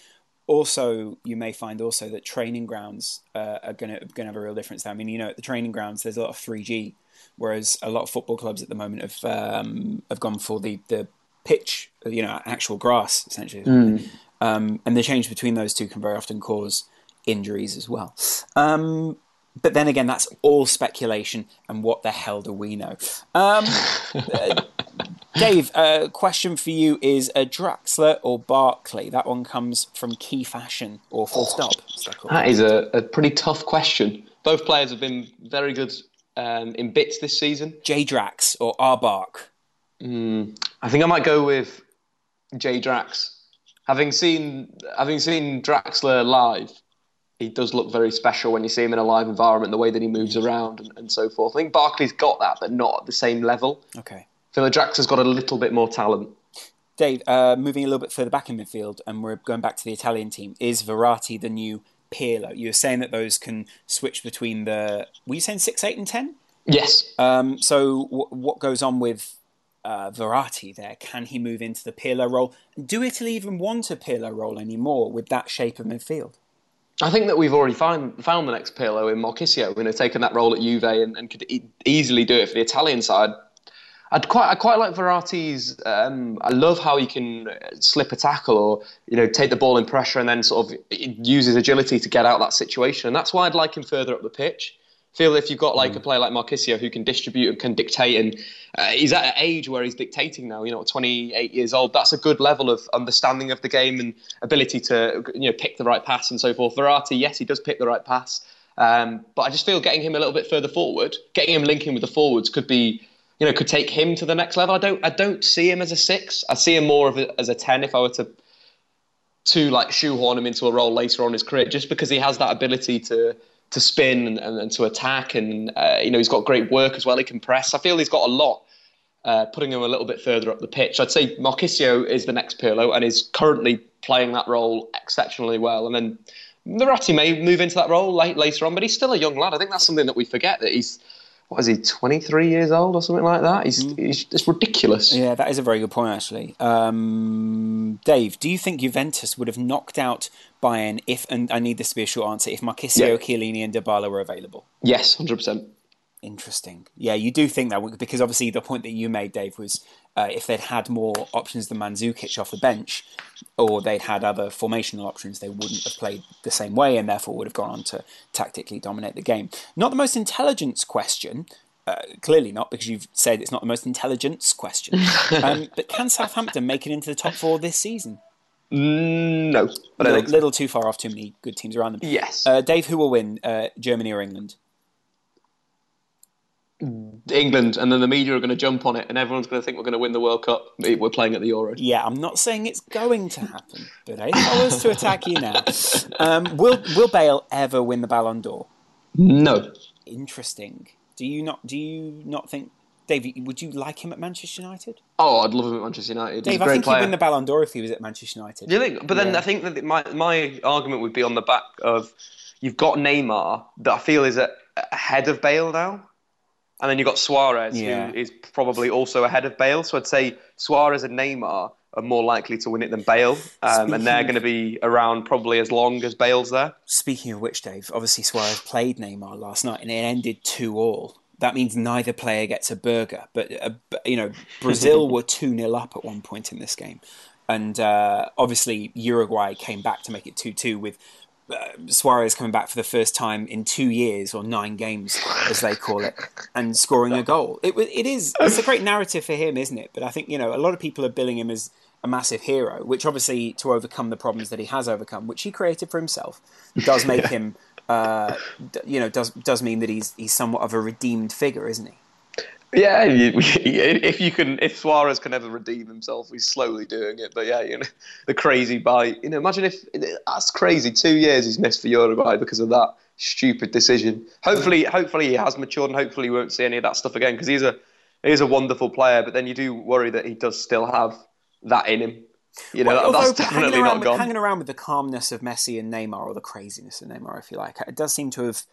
also you may find also that training grounds uh, are going to going to have a real difference. There. I mean, you know, at the training grounds, there's a lot of three G, whereas a lot of football clubs at the moment have um, have gone for the the pitch, you know, actual grass essentially. Mm. Um, and the change between those two can very often cause injuries as well. Um, but then again, that's all speculation, and what the hell do we know? Um, uh, Dave, a uh, question for you is uh, Draxler or Barkley? That one comes from Key Fashion or Full Stop. That is a, a pretty tough question. Both players have been very good um, in bits this season. J Drax or R Bark? Mm, I think I might go with J Drax. Having seen having seen Draxler live, he does look very special when you see him in a live environment, the way that he moves around and, and so forth. I think Barkley's got that, but not at the same level. Okay. Phil has got a little bit more talent. Dave, uh, moving a little bit further back in midfield, and we're going back to the Italian team. Is Verratti the new Pirlo? You were saying that those can switch between the. Were you saying six, eight, and ten? Yes. Um, so w- what goes on with uh, Verratti there? Can he move into the Pirlo role? Do Italy even want a Pirlo role anymore with that shape of midfield? I think that we've already find, found the next Pirlo in Marchisio, you know, taking that role at Juve and, and could e- easily do it for the Italian side. I'd quite, I quite like Verratti's. Um, I love how he can slip a tackle or you know take the ball in pressure and then sort of use his agility to get out that situation. And that's why I'd like him further up the pitch feel if you've got like mm. a player like Marchisio who can distribute and can dictate, and uh, he's at an age where he's dictating now. You know, 28 years old. That's a good level of understanding of the game and ability to you know pick the right pass and so forth. Verratti, yes, he does pick the right pass, um, but I just feel getting him a little bit further forward, getting him linking with the forwards could be. You know, could take him to the next level. I don't. I don't see him as a six. I see him more of a, as a ten. If I were to to like shoehorn him into a role later on in his career, just because he has that ability to to spin and, and, and to attack, and uh, you know he's got great work as well. He can press. I feel he's got a lot. Uh, putting him a little bit further up the pitch. I'd say Marchisio is the next Pirlo and is currently playing that role exceptionally well. And then Verratti may move into that role late, later on, but he's still a young lad. I think that's something that we forget that he's what is he, 23 years old or something like that? He's, mm. he's just ridiculous. Yeah, that is a very good point, actually. Um, Dave, do you think Juventus would have knocked out Bayern if, and I need this to be a short answer, if Marchisio, yeah. Chiellini, and Dybala were available? Yes, 100%. Interesting. Yeah, you do think that because obviously the point that you made, Dave, was uh, if they'd had more options than Mandzukic off the bench, or they'd had other formational options, they wouldn't have played the same way, and therefore would have gone on to tactically dominate the game. Not the most intelligence question. Uh, clearly not, because you've said it's not the most intelligence question. Um, but can Southampton make it into the top four this season? Mm, no, a little, little, too far off. Too many good teams around them. Yes. Uh, Dave, who will win, uh, Germany or England? England, and then the media are going to jump on it, and everyone's going to think we're going to win the World Cup. We're playing at the Euro. Yeah, I'm not saying it's going to happen, but if I was to attack you now, um, will will Bale ever win the Ballon d'Or? No. Interesting. Do you not? Do you not think? David, would you like him at Manchester United? Oh, I'd love him at Manchester United. Dave, I think player. he'd win the Ballon d'Or if he was at Manchester United. Do you think? But then yeah. I think that my my argument would be on the back of you've got Neymar that I feel is ahead of Bale now. And then you've got Suarez, yeah. who is probably also ahead of Bale. So I'd say Suarez and Neymar are more likely to win it than Bale, um, and they're going to be around probably as long as Bale's there. Speaking of which, Dave, obviously Suarez played Neymar last night, and it ended two all. That means neither player gets a burger. But uh, you know, Brazil were two 0 up at one point in this game, and uh, obviously Uruguay came back to make it two two with uh, Suarez coming back for the first time in two years or nine games, as they call it, and scoring a goal. It it is it's a great narrative for him, isn't it? But I think you know a lot of people are billing him as a massive hero, which obviously to overcome the problems that he has overcome, which he created for himself, does make him. Uh, you know, does does mean that he's he's somewhat of a redeemed figure, isn't he? Yeah, if you can, if Suarez can ever redeem himself, he's slowly doing it. But yeah, you know, the crazy bite. You know, imagine if that's crazy. Two years he's missed for Uruguay because of that stupid decision. Hopefully, hopefully he has matured, and hopefully we won't see any of that stuff again because he's a he's a wonderful player. But then you do worry that he does still have that in him. You know, well, that's definitely not gone. hanging around with the calmness of Messi and Neymar, or the craziness of Neymar, if you like, it does seem to have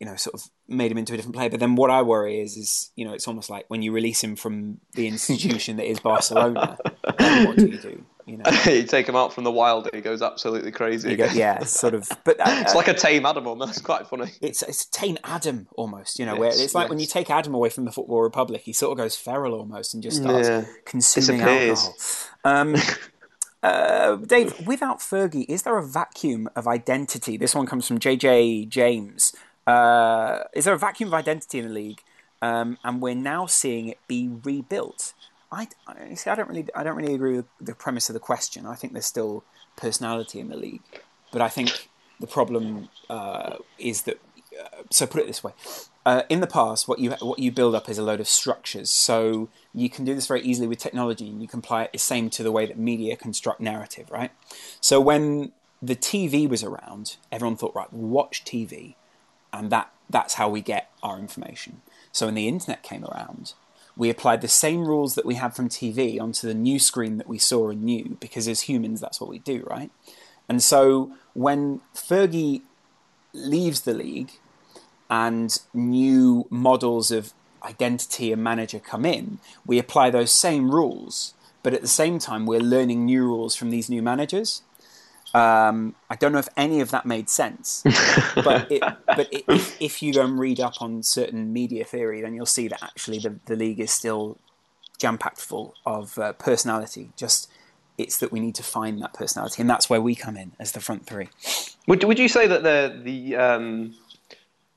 you know, sort of made him into a different player. But then what I worry is, is you know, it's almost like when you release him from the institution that is Barcelona, what do you do? You know, you take him out from the wild, and he goes absolutely crazy. Go, yeah, sort of. But uh, it's like a tame Adam almost. That's quite funny. It's it's tame Adam almost. You know, where it's like yes. when you take Adam away from the Football Republic, he sort of goes feral almost and just starts yeah. consuming alcohol. Um, uh, Dave, without Fergie, is there a vacuum of identity? This one comes from JJ James. Uh, is there a vacuum of identity in the league? Um, and we're now seeing it be rebuilt. I, see. I don't really, I don't really agree with the premise of the question. I think there's still personality in the league, but I think the problem uh, is that. Uh, so put it this way: uh, in the past, what you what you build up is a load of structures. So you can do this very easily with technology, and you can apply it the same to the way that media construct narrative, right? So when the TV was around, everyone thought, right, watch TV and that that's how we get our information. So when the internet came around, we applied the same rules that we had from TV onto the new screen that we saw and knew, because as humans, that's what we do, right? And so when Fergie leaves the league and new models of identity and manager come in, we apply those same rules, but at the same time, we're learning new rules from these new managers. Um, I don't know if any of that made sense, but it, but it, if, if you go and read up on certain media theory, then you'll see that actually the, the league is still jam packed full of uh, personality. Just it's that we need to find that personality, and that's where we come in as the front three. Would Would you say that the the um,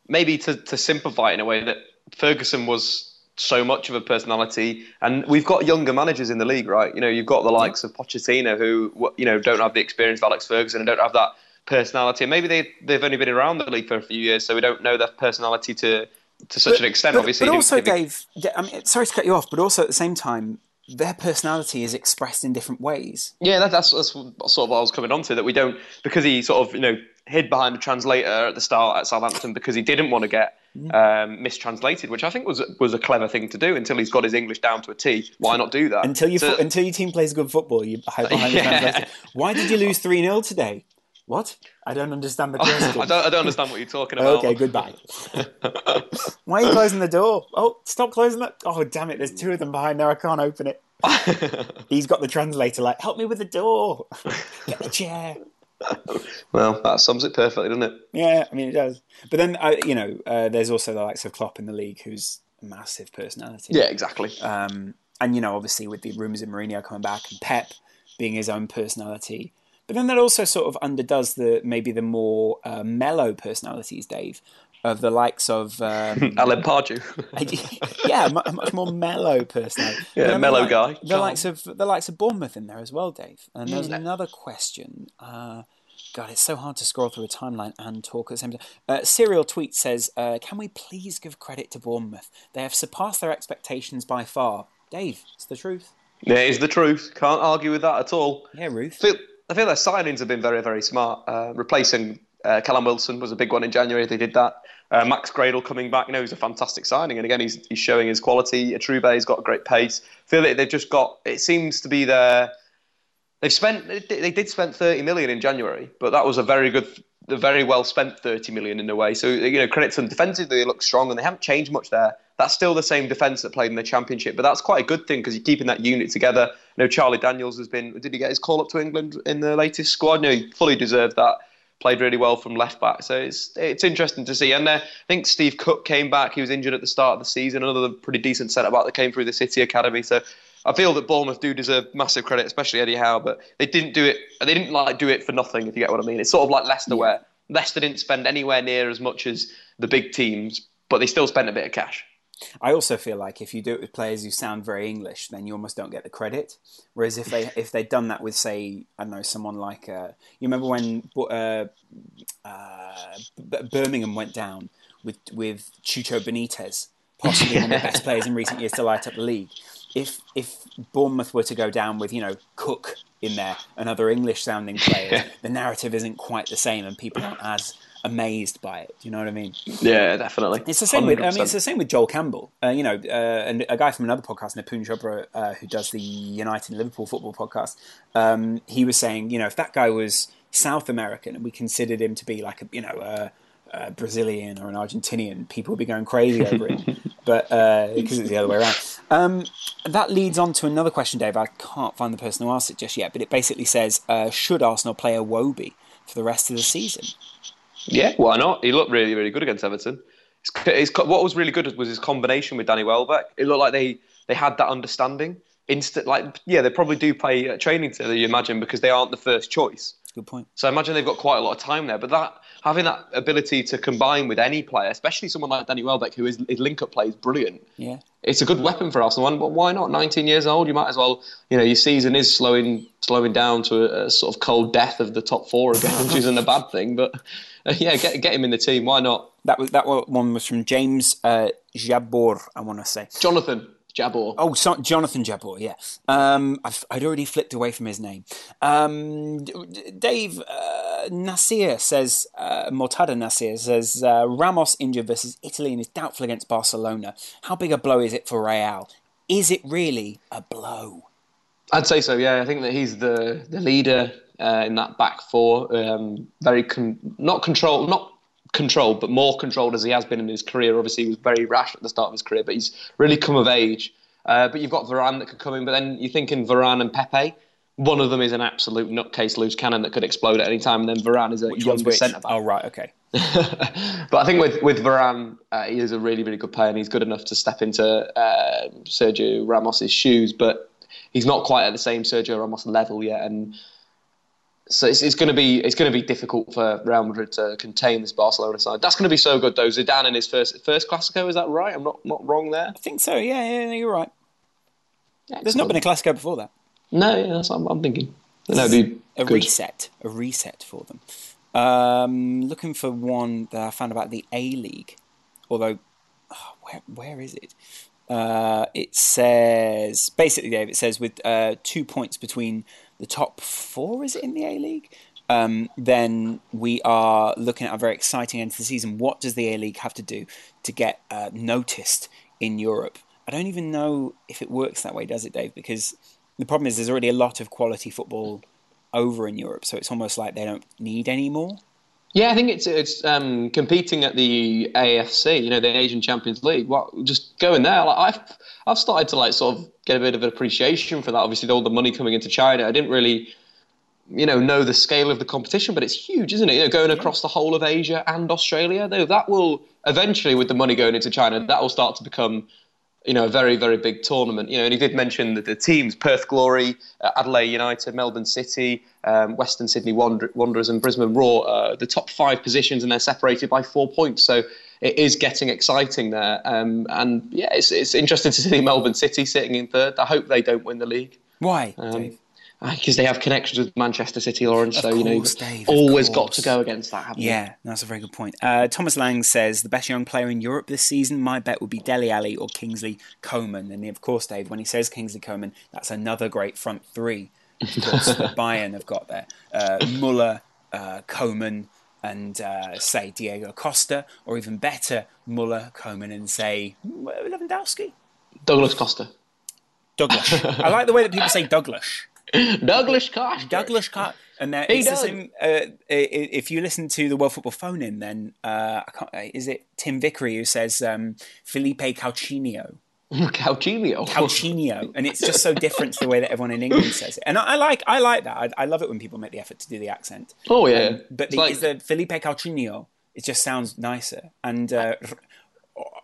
maybe to to simplify in a way that Ferguson was so much of a personality, and we've got younger managers in the league, right? You know, you've got the likes of Pochettino who you know don't have the experience of Alex Ferguson and don't have that personality. And maybe they they've only been around the league for a few years, so we don't know their personality to to such but, an extent. But, obviously, but also, Dave, I mean, sorry to cut you off, but also at the same time, their personality is expressed in different ways. Yeah, that, that's, that's sort of what I was coming on to. That we don't because he sort of you know hid behind a translator at the start at Southampton because he didn't want to get um, mistranslated, which I think was was a clever thing to do until he's got his English down to a T. Why not do that? Until you So- until your team plays good football, you hide behind the translator. Why did you lose three 0 today? What? I don't understand the question. I don't, I don't understand what you're talking about. Okay, goodbye. Why are you closing the door? Oh, stop closing that. Oh, damn it. There's two of them behind there. I can't open it. He's got the translator like, help me with the door. Get the chair. Well, that sums it perfectly, doesn't it? Yeah, I mean, it does. But then, uh, you know, uh, there's also the likes of Klopp in the league who's a massive personality. Yeah, exactly. Um, and, you know, obviously with the rumours of Mourinho coming back and Pep being his own personality. But then that also sort of underdoes the maybe the more uh, mellow personalities, Dave, of the likes of um, Alan Pardew. yeah, a much more mellow personality. Yeah, mellow the, guy. The likes of the likes of Bournemouth in there as well, Dave. And there's another question. Uh, God, it's so hard to scroll through a timeline and talk at the same time. Uh, Serial tweet says, uh, "Can we please give credit to Bournemouth? They have surpassed their expectations by far." Dave, it's the truth. yeah, it's the truth. Can't argue with that at all. Yeah, Ruth. I feel, I feel their signings have been very, very smart. Uh, replacing uh, Callum Wilson was a big one in January. They did that. Uh, Max Gradel coming back, you know, he's a fantastic signing, and again, he's, he's showing his quality. Iturbe's got great pace. Feel that they've just got. It seems to be their. They've spent. They did- spend thirty million in January, but that was a very good, a very well spent thirty million in a way. So you know, credit to them defensively, they look strong, and they haven't changed much there. That's still the same defence that played in the championship, but that's quite a good thing because you're keeping that unit together. You know, Charlie Daniels has been. Did he get his call up to England in the latest squad? No, he fully deserved that. Played really well from left back, so it's it's interesting to see. And uh, I think Steve Cook came back. He was injured at the start of the season. Another pretty decent centre back that came through the City academy. So I feel that Bournemouth do deserve massive credit, especially Eddie Howe. But they didn't do it. They didn't like do it for nothing. If you get what I mean, it's sort of like Leicester, where Leicester didn't spend anywhere near as much as the big teams, but they still spent a bit of cash. I also feel like if you do it with players who sound very English, then you almost don't get the credit. Whereas if they if they'd done that with say I don't know someone like uh, you remember when uh, uh, B- Birmingham went down with with Chucho Benitez, possibly one of the best players in recent years to light up the league. If if Bournemouth were to go down with you know Cook in there and other English sounding players, the narrative isn't quite the same, and people aren't as amazed by it. Do you know what I mean? Yeah, definitely. It's the same with. I mean, it's the same with Joel Campbell. Uh, you know, uh, and a guy from another podcast, Nipun Chopra, uh, who does the United Liverpool football podcast. Um, he was saying, you know, if that guy was South American and we considered him to be like a, you know, a, a Brazilian or an Argentinian, people would be going crazy over it. but because it's the other way around. Um, that leads on to another question, Dave. I can't find the person who asked it just yet, but it basically says, uh, should Arsenal play Iwobi for the rest of the season? Yeah, why not? He looked really, really good against Everton. His, his, what was really good was his combination with Danny Welbeck. It looked like they, they had that understanding. Instant, like yeah, they probably do play uh, training together. You imagine because they aren't the first choice. Good point. So I imagine they've got quite a lot of time there. But that having that ability to combine with any player, especially someone like Danny Welbeck, who is his link-up play is brilliant. Yeah. It's a good weapon for Arsenal. And why not? 19 years old, you might as well. You know, your season is slowing slowing down to a, a sort of cold death of the top four again, which isn't a bad thing. But yeah, get get him in the team. Why not? That was that one was from James uh, Jabor. I want to say. Jonathan Jabor. Oh, so, Jonathan Jabor. Yeah, um, I've, I'd already flicked away from his name. Um, Dave uh, Nasir says, uh, Mortada Nasir says, uh, Ramos injured versus Italy and is doubtful against Barcelona. How big a blow is it for Real? Is it really a blow? I'd say so. Yeah, I think that he's the the leader uh, in that back four. Um, very con- not controlled, not controlled, but more controlled as he has been in his career. Obviously, he was very rash at the start of his career, but he's really come of age. Uh, but you've got Varane that could come in. But then you're thinking Varane and Pepe. one of them is an absolute nutcase loose cannon that could explode at any time, and then Varane is a Which younger centre back. Oh, right, okay. but I think with with Varane, uh, he is a really really good player, and he's good enough to step into uh, Sergio Ramos's shoes. But he's not quite at the same Sergio Ramos level yet, and so it's, it's going to be it's going to be difficult for Real Madrid to contain this Barcelona side. That's going to be so good though. Zidane in his first first Clasico, is that right? I'm not not wrong there. I think so, yeah, yeah, you're right. There's not been a Clasico before that. No, yeah, that's what I'm, I'm thinking. That'd be a good. reset, a reset for them. Um, looking for one that I found about the A League, although oh, where where is it? Uh, it says basically, Dave. It says with uh, two points between the top four. Is it in the A League? Um, then we are looking at a very exciting end to the season. What does the A League have to do to get uh, noticed in Europe? I don't even know if it works that way, does it, Dave? Because the problem is there's already a lot of quality football over in Europe, so it's almost like they don't need any more. Yeah, I think it's it's um, competing at the AFC, you know, the Asian Champions League. Well, just going there, like I've I've started to like sort of get a bit of an appreciation for that. Obviously, all the money coming into China, I didn't really, you know, know the scale of the competition, but it's huge, isn't it? You know, going across the whole of Asia and Australia, though, that will eventually, with the money going into China, that will start to become you know, a very, very big tournament. You know, and he did mention that the teams: Perth Glory, uh, Adelaide United, Melbourne City, um, Western Sydney Wander- Wanderers, and Brisbane Roar. Uh, the top five positions, and they're separated by four points. So it is getting exciting there. Um, and yeah, it's it's interesting to see Melbourne City sitting in third. I hope they don't win the league. Why, Dave? Because they have connections with Manchester City, Laurence. So you know, Dave, always got to go against that. Haven't you? Yeah, that's a very good point. Uh, Thomas Lang says the best young player in Europe this season. My bet would be Dele Alli or Kingsley Coman. And of course, Dave, when he says Kingsley Coman, that's another great front three. Of course, that Bayern have got there. Uh, Muller, uh, Coman, and uh, say Diego Costa, or even better, Muller, Coman, and say Lewandowski. Douglas Costa. Douglas. I like the way that people say Douglas. Douglas Costa. Douglas Cut. And there, Hey, it's the same, uh, if you listen to the World Football phone in, then uh, I can't, uh, is it Tim Vickery who says um, Felipe Coutinho? Coutinho. Coutinho, and it's just so different to the way that everyone in England says it. And I, I like, I like that. I, I love it when people make the effort to do the accent. Oh yeah. But It's the, like- is the Felipe Coutinho? It just sounds nicer. And uh,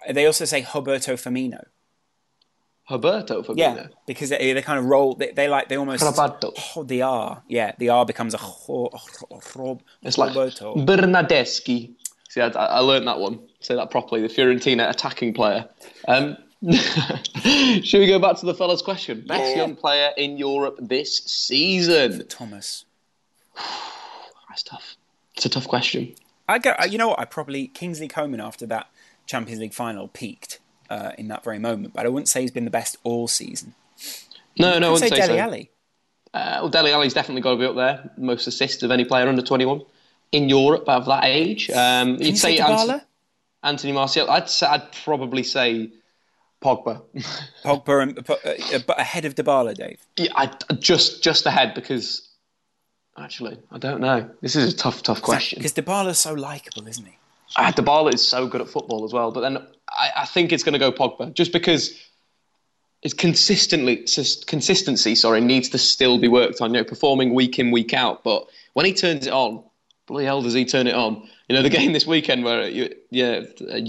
they also say Roberto Firmino. Roberto Firmino. Yeah, because they, they kind of roll. They, they like they almost Roberto. Oh, the R. Yeah, the R becomes a ho, It's like Roberto. Bernardeschi. See, I, I learned that one. Say that properly. The Fiorentina attacking player. Um, should we go back to the fella's question? Best Yeah. young player in Europe this season. Thomas. That's tough. It's a tough question. I go. You know what? I probably Kingsley Coman after that Champions League final peaked uh, in that very moment, but I wouldn't say he's been the best all season. No, no, I I'd say wouldn't say, Dele so. Alli. Uh, well, Dele Alli's definitely got to be up there. Most assists of any player under 21 in Europe of that age. Um, you'd you say Ant- Dybala? Anthony Martial. I'd say, I'd probably say Pogba. Pogba, and, uh, but ahead of Dybala, Dave. Yeah, I, just just ahead because actually I don't know. This is a tough, tough question. Because Dybala's so likable, isn't he? Uh, Dybala is so good at football as well, but then I, I think it's going to go Pogba just because it's consistently consistency. Sorry, needs to still be worked on. You know, performing week in week out, but when he turns it on, bloody hell does he turn it on? You know, the game this weekend where you, yeah. uh,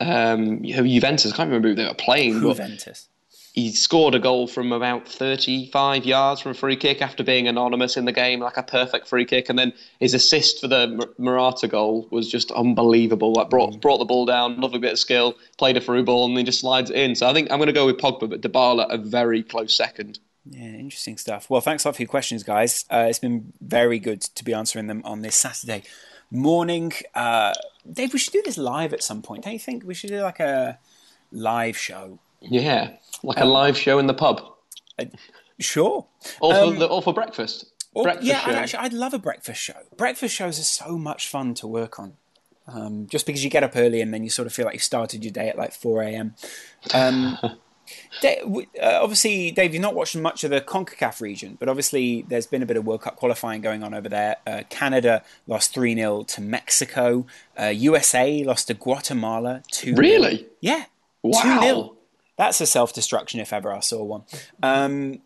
Um, Juventus, I can't remember who they were playing, Juventus. He scored a goal from about 35 yards from a free kick after being anonymous in the game, like a perfect free kick. And then his assist for the Mur- Murata goal was just unbelievable. Like brought brought the ball down, lovely bit of skill, played a through ball, and then just slides it in. So I think I'm going to go with Pogba, but Dybala a very close second. Yeah, interesting stuff. Well, thanks a lot for your questions, guys. Uh, it's been very good to be answering them on this Saturday morning. Uh, Dave, we should do this live at some point, don't you think? We should do like a live show. Yeah, like a live show in the pub, Sure. or for, Um, the, or for breakfast. Or- breakfast yeah. I'd actually, I'd love a breakfast show. Breakfast shows are so much fun to work on. Um, just because you get up early and then you sort of feel like you started your day at like 4 a.m. Um, Da- w- uh, obviously, Dave, you've not watched much of the CONCACAF region, but obviously there's been a bit of World Cup qualifying going on over there. Uh, Canada lost 3 0 to Mexico. Uh, USA lost to Guatemala 2 Really? Yeah. Wow. 2 0. That's a self destruction if ever I saw one. Um,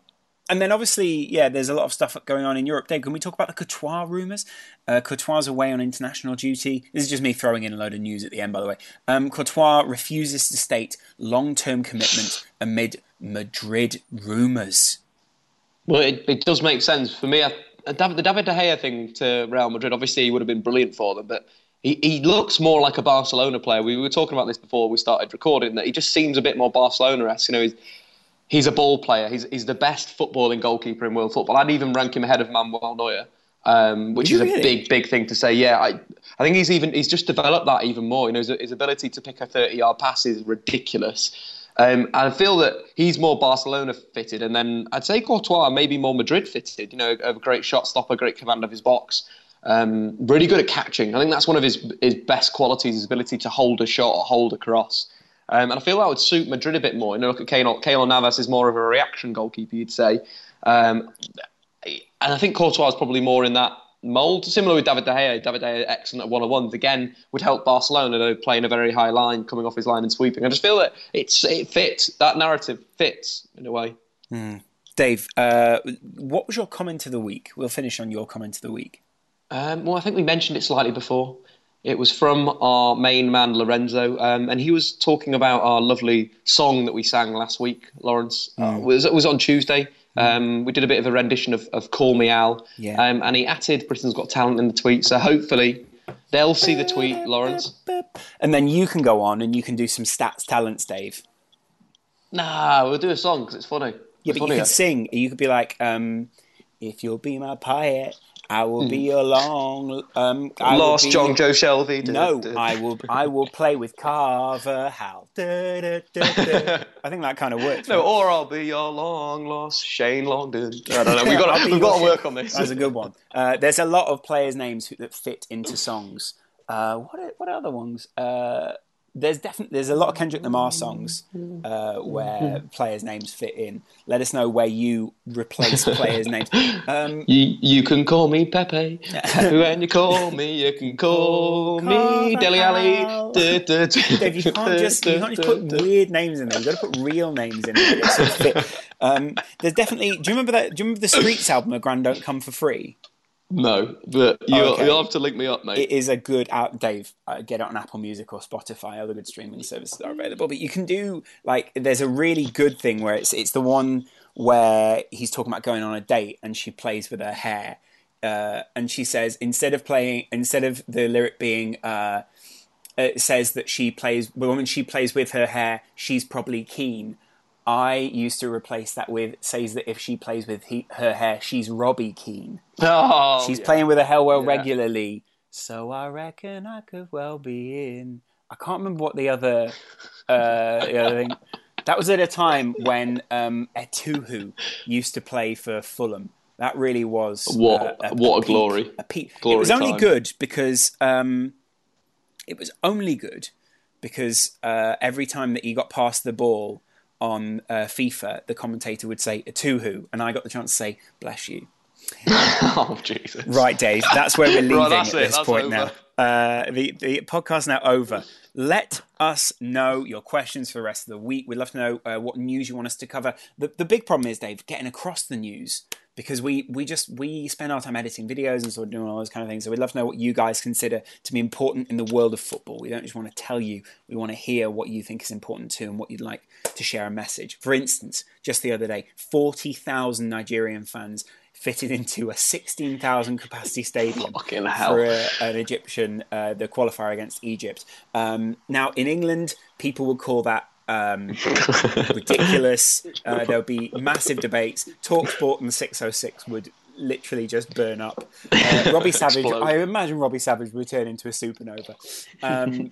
and then obviously, yeah, there's a lot of stuff going on in Europe. Dave, can we talk about the Courtois rumours? Uh, Courtois away on international duty. This is just me throwing in a load of news at the end, by the way. Um, Courtois refuses to state long-term commitment amid Madrid rumours. Well, it, it does make sense for me. I, the David De Gea thing to Real Madrid, obviously, he would have been brilliant for them, but he, he looks more like a Barcelona player. We were talking about this before we started recording, that he just seems a bit more Barcelona-esque. You know, he's, he's a ball player. He's, he's the best footballing goalkeeper in world football. I'd even rank him ahead of Manuel Neuer, um, which is a big, big thing to say. Yeah, I, I think he's even he's just developed that even more. You know, his, his ability to pick a 30-yard pass is ridiculous. Um, and I feel that he's more Barcelona fitted, and then I'd say Courtois maybe more Madrid fitted. You know, a great shot stopper, great command of his box, um, really good at catching. I think that's one of his his best qualities: his ability to hold a shot or hold a cross. Um, and I feel that would suit Madrid a bit more. You know, look at Keylor, Keylor Navas is more of a reaction goalkeeper, you'd say. Um, and I think Courtois is probably more in that mould. Similar with David De Gea. David De Gea, excellent at one on ones. Again, would help Barcelona though, playing a very high line, coming off his line and sweeping. I just feel that it's it fits that narrative fits in a way. Mm. Dave, uh, what was your comment of the week? We'll finish on your comment of the week. Um, well, I think we mentioned it slightly before. It was from our main man Lorenzo, um, and he was talking about our lovely song that we sang last week. Laurence mm. uh, was it was on Tuesday. Um, we did a bit of a rendition of, of Call Me Al, yeah. um, and he added Britain's Got Talent in the tweet. So hopefully they'll see the tweet, Laurence. And then you can go on and you can do some stats talents, Dave. Nah, we'll do a song because it's funny. Yeah, but you could sing. You could be like, um, "If you'll be my poet, I will be hmm. your long um, I lost Jonjo Shelvey. No, I will. I will play with Carver Hal. I think that kind of works. No, or I'll be your long lost Shane Longdon. I don't know. We've got, we've got to work on this. That's a good one. Uh, there's a lot of players' names that fit into songs. Uh, what are, what are other ones? Uh, there's definitely there's a lot of Kendrick Lamar songs uh, where players' names fit in. Let us know where you replace players' names. Um, you you can call me Pepe. when you call me, you can call me Dele Alli. Dave, you can't just you can't just put weird names in there. You've got to put real names in there. Sort of. Um, there's definitely. Do you remember that? Do you remember the Streets album? A Grand Don't Come for Free. No, but you'll, okay. you'll have to link me up, mate. It is a good out, Dave. Uh, get it on Apple Music or Spotify. Other good streaming services are available. But you can do like there's a really good thing where it's it's the one where he's talking about going on a date and she plays with her hair, uh, and she says instead of playing instead of the lyric being. Uh, it says that she plays when she plays with her hair, she's probably keen. I used to replace that with says that if she plays with he, her hair, she's Robbie Keane. Oh, she's yeah. playing with her hair well yeah. regularly. So I reckon I could well be in. I can't remember what the other uh, the other thing. That was at a time when um, Etuhu used to play for Fulham. That really was what uh, a, what a, a glory. A peak. Glory it was only time. good because um, it was only good because uh, every time that he got past the ball on uh, FIFA, the commentator would say "Tuhu," and I got the chance to say "Bless you." oh Jesus! Right, Dave. That's where we're leaving right, at this point over. now. Uh, the the podcast now over. Let us know your questions for the rest of the week. We'd love to know uh, what news you want us to cover. The the big problem is, Dave, getting across the news because we we just we spend our time editing videos and sort of doing all those kind of things. So we'd love to know what you guys consider to be important in the world of football. We don't just want to tell you; we want to hear what you think is important too, and what you'd like to share a message. For instance, just the other day, forty thousand Nigerian fans fitted into a 16,000 capacity stadium for a, an Egyptian, uh, the qualifier against Egypt. Um, now, in England, people would call that um, ridiculous. Uh, there'll be massive debates. Talksport and 606 would literally just burn up. Uh, Robbie Savage, I imagine Robbie Savage would turn into a supernova. Um,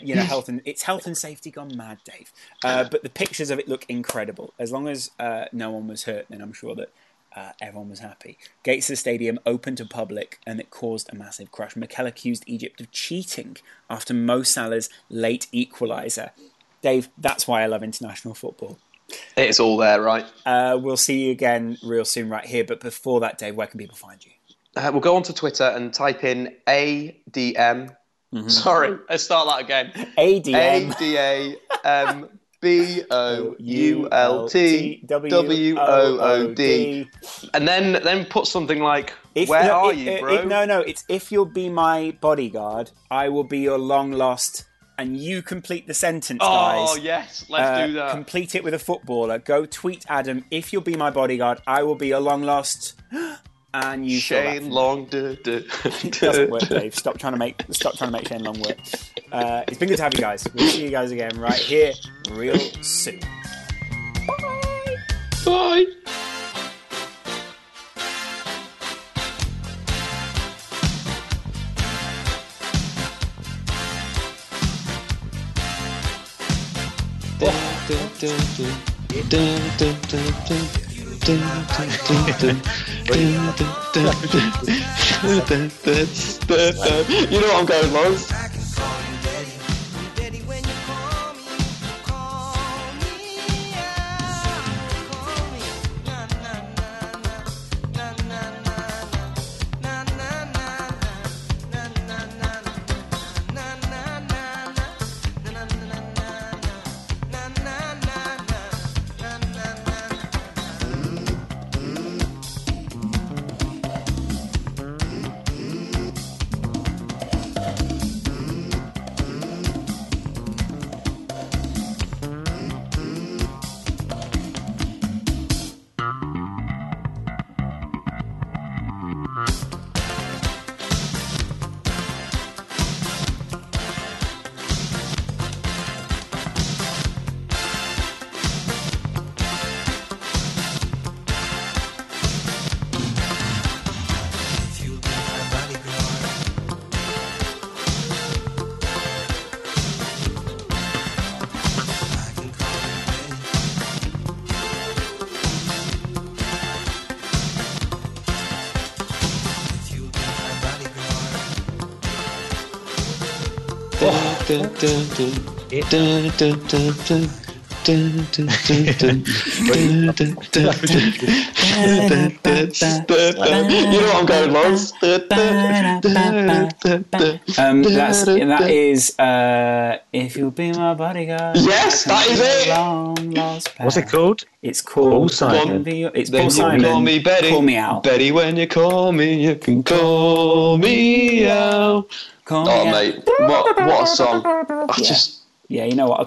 you know, health and it's health and safety gone mad, Dave. Uh, but the pictures of it look incredible. As long as uh, no one was hurt, then I'm sure that. Uh, everyone was happy. Gates of the stadium opened to public and it caused a massive crash. Mikel accused Egypt of cheating after Mo Salah's late equaliser. Dave, that's why I love international football. It's all there, right? Uh, we'll see you again real soon, right here. But before that, Dave, where can people find you? Uh, we'll go onto Twitter and type in ADM. Mm-hmm. Sorry, let's start that again. ADM. ADA. B O U L T W O O D, and then then put something like, If- "Where no, are it- you, bro?" it- no, no, it's if you'll be my bodyguard, I will be your long lost. And you complete the sentence, guys. oh yes, let's Uh, do that. Complete it with a footballer. Go tweet Adam. If you'll be my bodyguard, I will be your long lost. And you feel that for Shane me. Long. duh, duh, It doesn't work, Dave. Stop trying to make stop trying to make Shane Long work. Uh, it's been good to have you guys. We'll see you guys again right here real soon. Bye. Bye. You know I'm going, Laurence? You know what I'm going, Laurence? Um, that's that is uh, if you'll be my bodyguard. Yes, that is it. What's it called? It's called Paul Simon. Can Be Your- It's Then Paul Simon. call me Betty. Call me out. Betty, when you call me, you can call me out. Call me Oh, mate, what, what a song. I just, Yeah, you know what?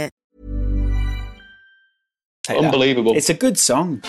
Take that. unbelievable. It's a good song.